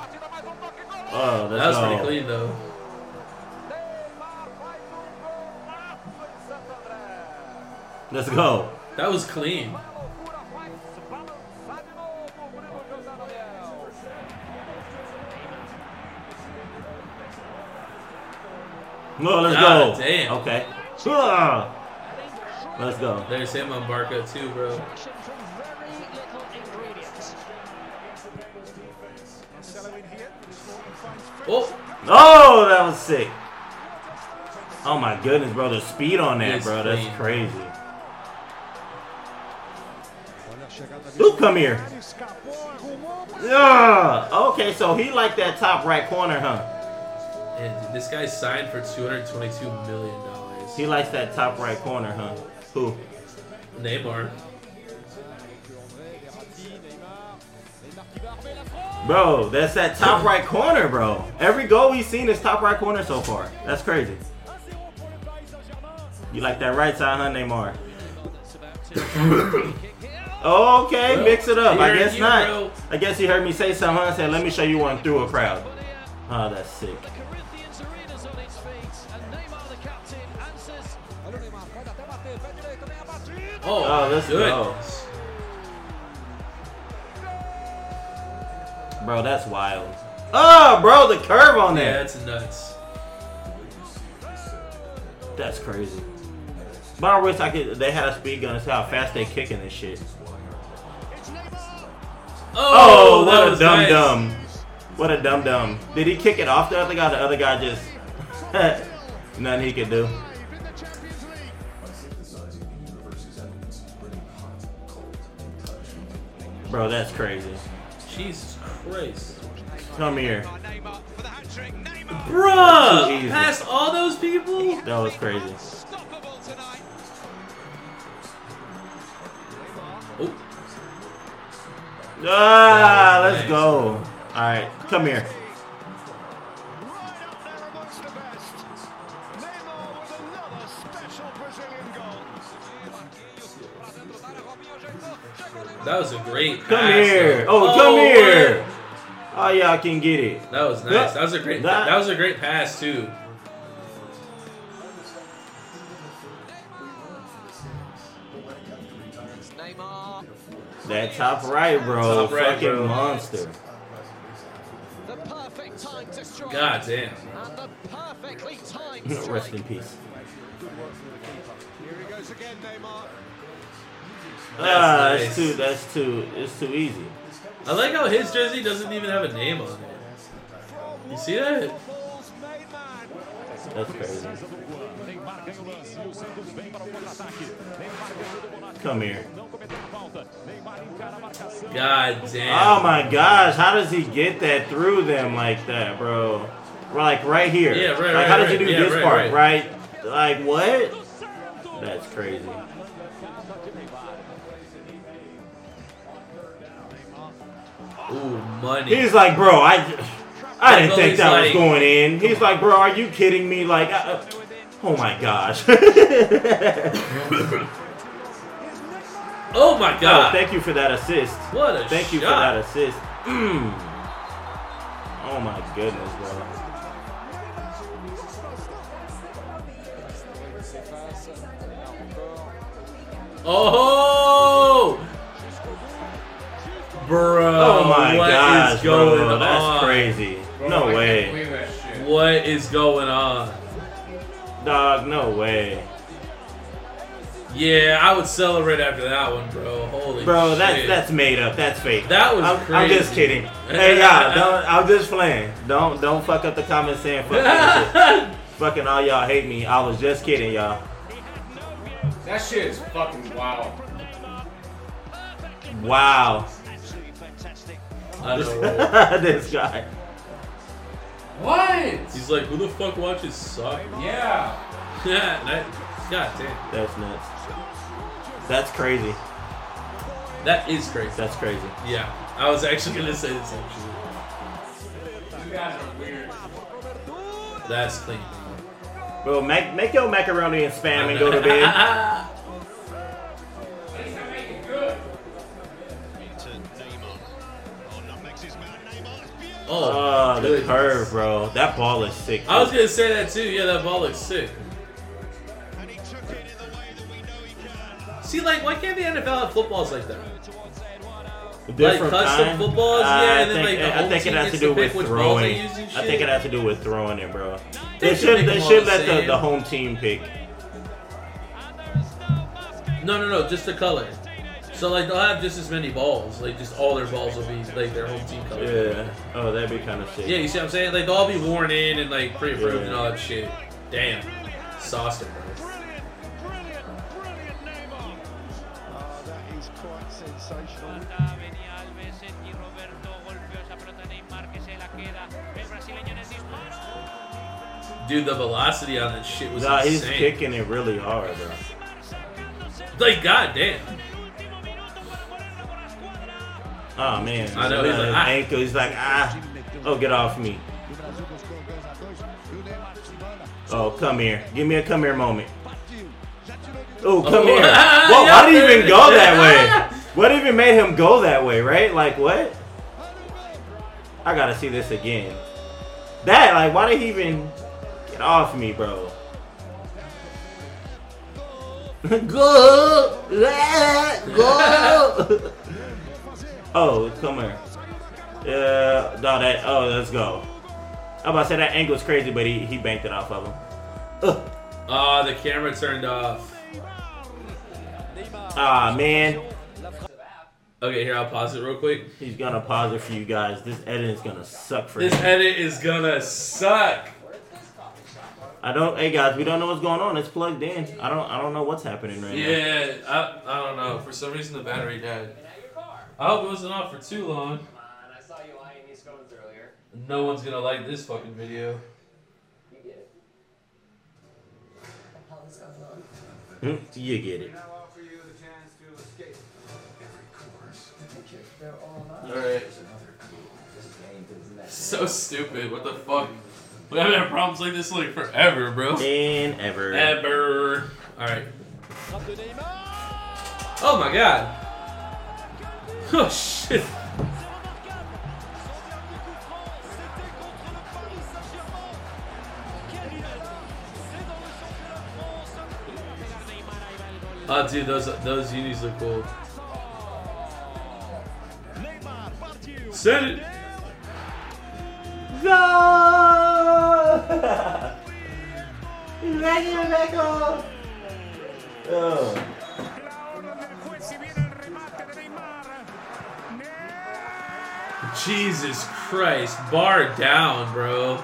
Oh, that was pretty clean though. Let's go. That was clean. No, let's God go. damn. Okay. Ah. Let's go. There's him on Barca too, bro. Oh, Oh, that was sick. Oh my goodness, bro. The speed on that, bro. That's crazy. Luke, come here. Yeah. Okay, so he like that top right corner, huh? and this guy signed for 222 million dollars. He likes that top right corner, huh? Who? Neymar. Bro, that's that top right corner, bro. Every goal we've seen is top right corner so far. That's crazy. You like that right side, huh, Neymar? okay, mix it up. I guess you, not. bro. I guess you heard me say something, huh? Said, let me show you one through a crowd. Oh, that's sick. Oh, ah, Oh, let's good. go. Bro, that's wild. Oh, bro, the curve on Yeah, that. it's nuts. That's crazy. But I wish I could. They had a speed gun. and see how fast they kicking this shit. Oh, oh what a was dumb nice. dumb. What a dumb dumb. Did he kick it off the other guy? The other guy just nothing he could do. Bro, that's crazy. Jesus Christ. Come here. Bruh! Past all those people? That was crazy. Oh. Ah, let's nice. go. Alright, come here. That was a great Come pass, here. Though. Oh, come oh, here. Man. Oh, yeah, I can get it. That was nice. That was a great. That- That was a great pass too. That top right, bro. Top right, Fucking bro. monster. God damn. Rest in peace. That's Ah, nice. that's too. That's too. It's too easy. I like how his jersey doesn't even have a name on it. You see that? That's crazy. Come here. God damn. Oh my gosh, how does he get that through them like that, bro? Like right here. Yeah, right, Like right, how he right. do Yeah, this right, part, right? Like what? That's crazy. Ooh, money. He's like, bro, I, I didn't Like, think that was going in. He's like, bro, are you kidding me? Like, I, uh, oh my gosh. Oh my Oh, god. thank you for that assist. What a Thank you for that assist. Mm. Oh my goodness, bro. Oh! Bro, Oh my what is gosh, going bro. on? That's crazy. No way. What is going on? Dog, no way. Yeah, I would celebrate after that one, bro. Holy shit. Bro, that's shit. that's made up. That's fake. That was I'm, I'm just kidding. Hey, y'all, don't, I'm just playing. Don't don't fuck up the comments saying fuck. Fucking all y'all hate me. I was just kidding, y'all. That shit is fucking wild. Wow. I know. this guy. What? He's like, who the fuck watches soccer? Yeah. Yeah, that, god damn. That's nuts. That's crazy. That is crazy. That's crazy. Yeah, I was actually gonna say the same shit. You guys are weird. That's clean. Well, make make your macaroni and spam and go to bed. Oh, Oh, the curve, bro. That ball is sick. I was gonna say that too. Yeah, that ball looks sick. See, like, why can't the NFL have footballs like that? Different like custom kind. footballs, Uh, yeah, I and then think, like the I think it has to do to with pick which balls they throwing. I think it has to do with throwing it, bro. They They should should they should let the, same. the home team pick. No, no, no, just the color. So like they'll have just as many balls. Like just all their balls will be like their home team color. Yeah. Oh, that'd be kind of sick. Yeah, you see what I'm saying? Like they'll all be worn in and like pre-approved Yeah. and all that shit. Damn, it, bro. Dude, the velocity on that shit was Nah, he's kicking it really hard, bro. Like, goddamn. Oh man. I know, he's Uh, like, ah. ankle. He's like, ah. Oh, get off me. Oh, come here. Give me a come here moment. Oh, come Oh, here. yeah, why did he even go that way? What even made him go that way, right? Like, what? I gotta see this again. That, like, why did he even get off me, bro? go! Let go! Oh, come here. Yeah, no, that, oh, let's go. I'm about to say that angle's crazy, but he, he banked it off of him. Ugh. Oh, the camera turned off. Ah, man. Okay, here, I'll pause it real quick. He's gonna pause it for you guys. This edit is gonna suck for This him. edit is gonna suck. I don't. Hey guys, we don't know what's going on. It's plugged in. I don't. I don't know what's happening right now. Yeah, I, I don't know. For some reason, the battery died. I hope it wasn't off for too long. Come on, I saw you eyeing these phones earlier. No one's gonna like this fucking video. You get it. What the hell is going on? Hmm, You get it. They're all up. Alright. So stupid. What the fuck? We haven't had problems like this like forever, bro. And ever. Ever. Alright. Oh my god. Oh shit. Oh, dude, those those unis look cool. Send it. Go! He's back in. Oh. Jesus Christ, bar down, bro.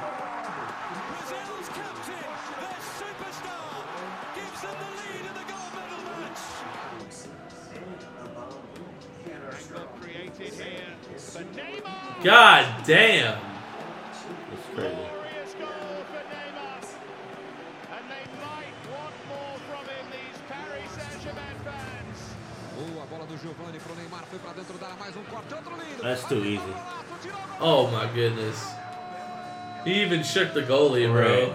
God damn. Giovani pro Neymar, foi pra dentro da área, mais um corte, outro lindo. That's too easy. Oh my goodness. He even shook the goalie, bro.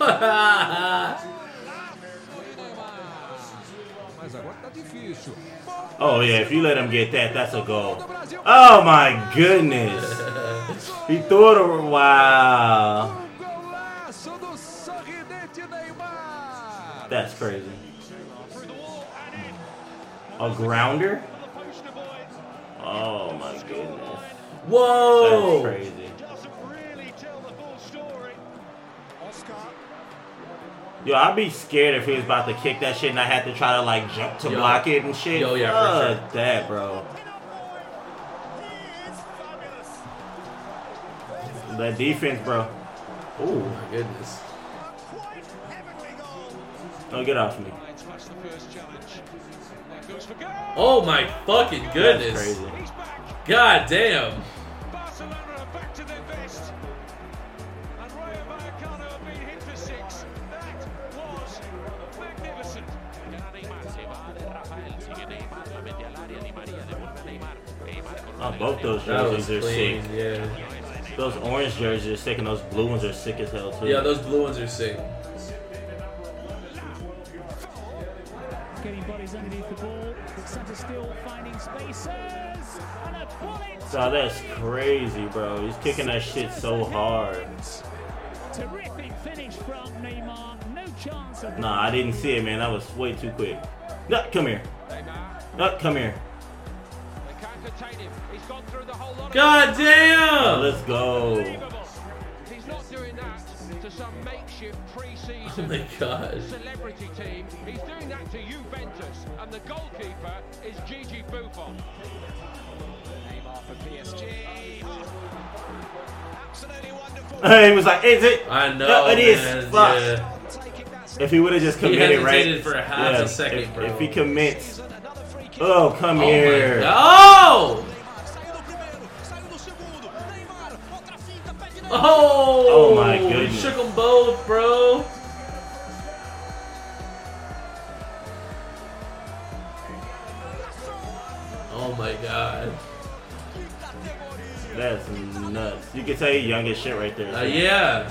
Mas agora tá difícil. Oh yeah, if you let him get that, that's a goal. Oh my goodness. He threw it over. Wow. That's crazy. A grounder? Oh my goodness. Whoa. That's crazy. Yo, I'd be scared if he was about to kick that shit and I had to try to like jump to Yo. block it and shit. Yo, yeah, for Fuck that, bro. That defense, bro. Oh my goodness. Don't get off me. Oh my fucking goodness. That's crazy. God damn. Oh, both those That was jerseys are clean, sick. yeah. Those orange jerseys are sick and those blue ones are sick as hell too. Yeah, those blue ones are sick. So that's crazy, bro. He's kicking that shit so hard. Terrific finish from Neymar. No chance of Nah, I didn't see it, man. That was way too quick. No, come here. No, come here. God Oh, damn. let's go. He's not doing that to some makeshift pre-season Oh my god. celebrity team. He's doing that to Juventus, and the goalkeeper is Gigi Buffon. Neymar PSG. Absolutely wonderful. he was like, "Is it?" I know, No, it is. man, Fuck. yeah. If he would have just He committed, right? hesitated for a half a second, if, bro. If he commits, oh come Oh here. God. Oh! Oh! Oh my He goodness. shook them both, bro. Oh my god. That's nuts. You can tell you young as shit right there. Uh, yeah.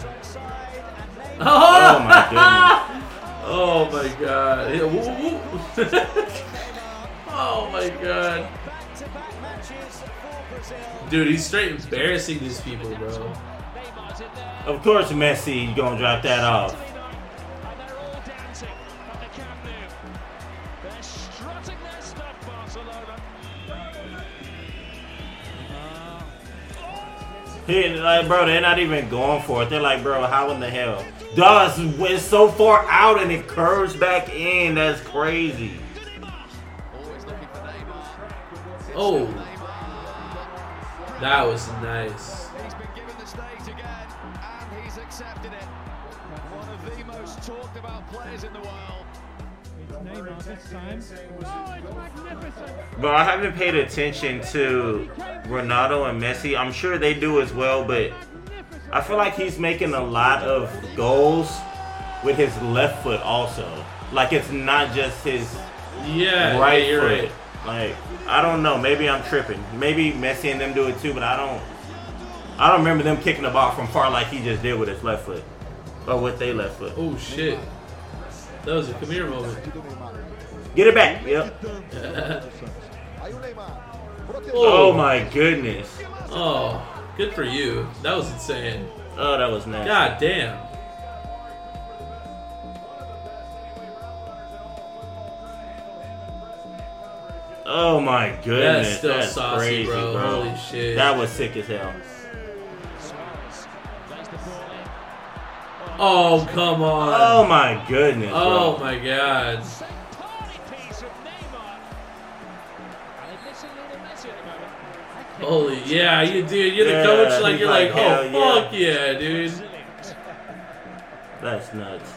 Oh my goodness. Oh my god. Yeah, woo, woo. oh my god. Dude, he's straight embarrassing these people, bro. Of course, Messi gonna drop that off. He, like, bro, they're not even going for it. They're like, bro, how in the hell? It's, it's so far out and it curves back in. That's crazy. Oh. That was nice. This time. Oh, it's magnificent. Bro, I haven't paid attention to Ronaldo and Messi. I'm sure they do as well, but I feel like he's making a lot of goals with his left foot also. Like it's not just his Yeah, right yeah, you're foot. right. Like I don't know. Maybe I'm tripping. Maybe Messi and them do it too, but I don't. I don't remember them kicking the ball from far like he just did with his left foot, or with their left foot. Oh shit. That was a Kamir moment. Get it back. Yep. Oh. oh my goodness. Oh, good for you. That was insane. Oh, that was nasty. God damn. Oh my goodness. That's still That's saucy, crazy, bro. bro. Holy shit. That was sick as hell. Oh, come on. Oh my goodness. Oh bro. my god. Holy yeah, you dude, you're the Yeah, coach. Like you're like, like, oh hell fuck yeah, dude. That's nuts.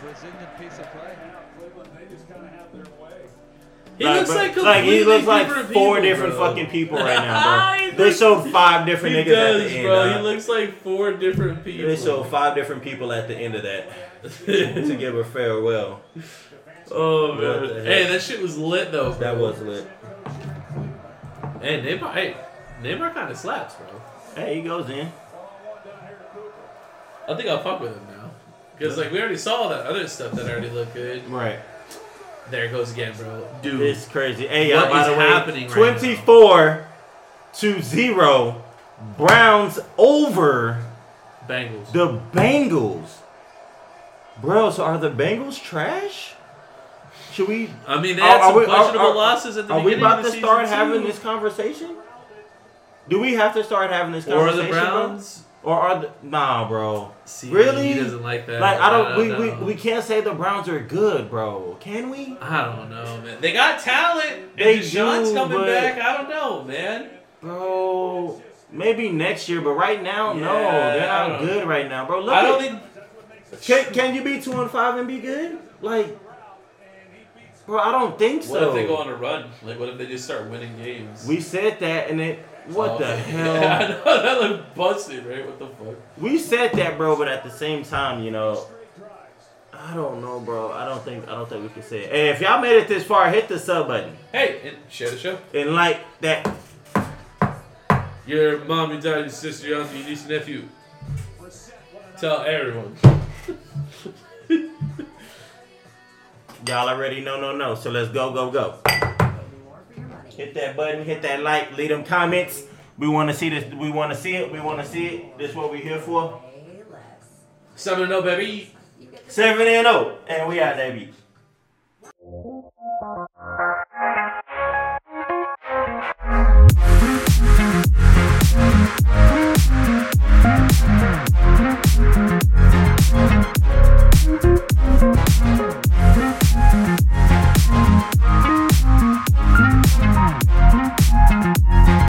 He looks like like he looks like four people, different bro. fucking people right now, bro. they showed five different he niggas does, at the end. bro. He looks like four different people. They showed five different people at the end of that to give a farewell. Oh man. Hey, that shit was lit though. That was lit. Hey, Neymar. Hey, Neymar kind of slaps, bro. Hey, he goes in. I think I'll fuck with him now. Because like we already saw that other stuff that already looked good. Right. There it goes again, bro. Dude, It's crazy. Hey, What y'all, by is the way, happening right 24 to 0. Browns over Bengals. the Bengals. Bro, so are the Bengals trash? Should we? I mean, they had Are- are some we- questionable are- losses at the Are we beginning about of the to start season, having too. this conversation? Do we have to start having this conversation? Or are the Browns? Bro? Or are the nah, bro? See, really? he doesn't like that. Like I don't. I we, don't we know. we can't say the Browns are good, bro. Can we? I don't know, man. They got talent. They and Deshaun's do, coming back. I don't know, man. Bro, maybe next year, but right now, no, they're not good right now, bro. Look I don't at- think. Can, can you be two and five and be good? Like, bro, I don't think so. What if they go on a run? Like, what if they just start winning games? We said that, and it. What Oh, the hell? Yeah, I know that looked busted, right? What the fuck? We said that, bro, but at the same time, you know, I don't know, bro. I don't think I don't think we can say it. Hey, if y'all made it this far, hit the sub button Hey, and share the show. and like that. Your mom, your dad, your sister, your auntie, your niece, and nephew. Tell everyone. Y'all already know, no, no. So let's go, go, go. Hit that button, hit that like, leave them comments. We want to see this. We want to see it. We want to see it. This is what we're here for. Seven to no, baby. Seven and oh, zero, oh, and we out there, beat.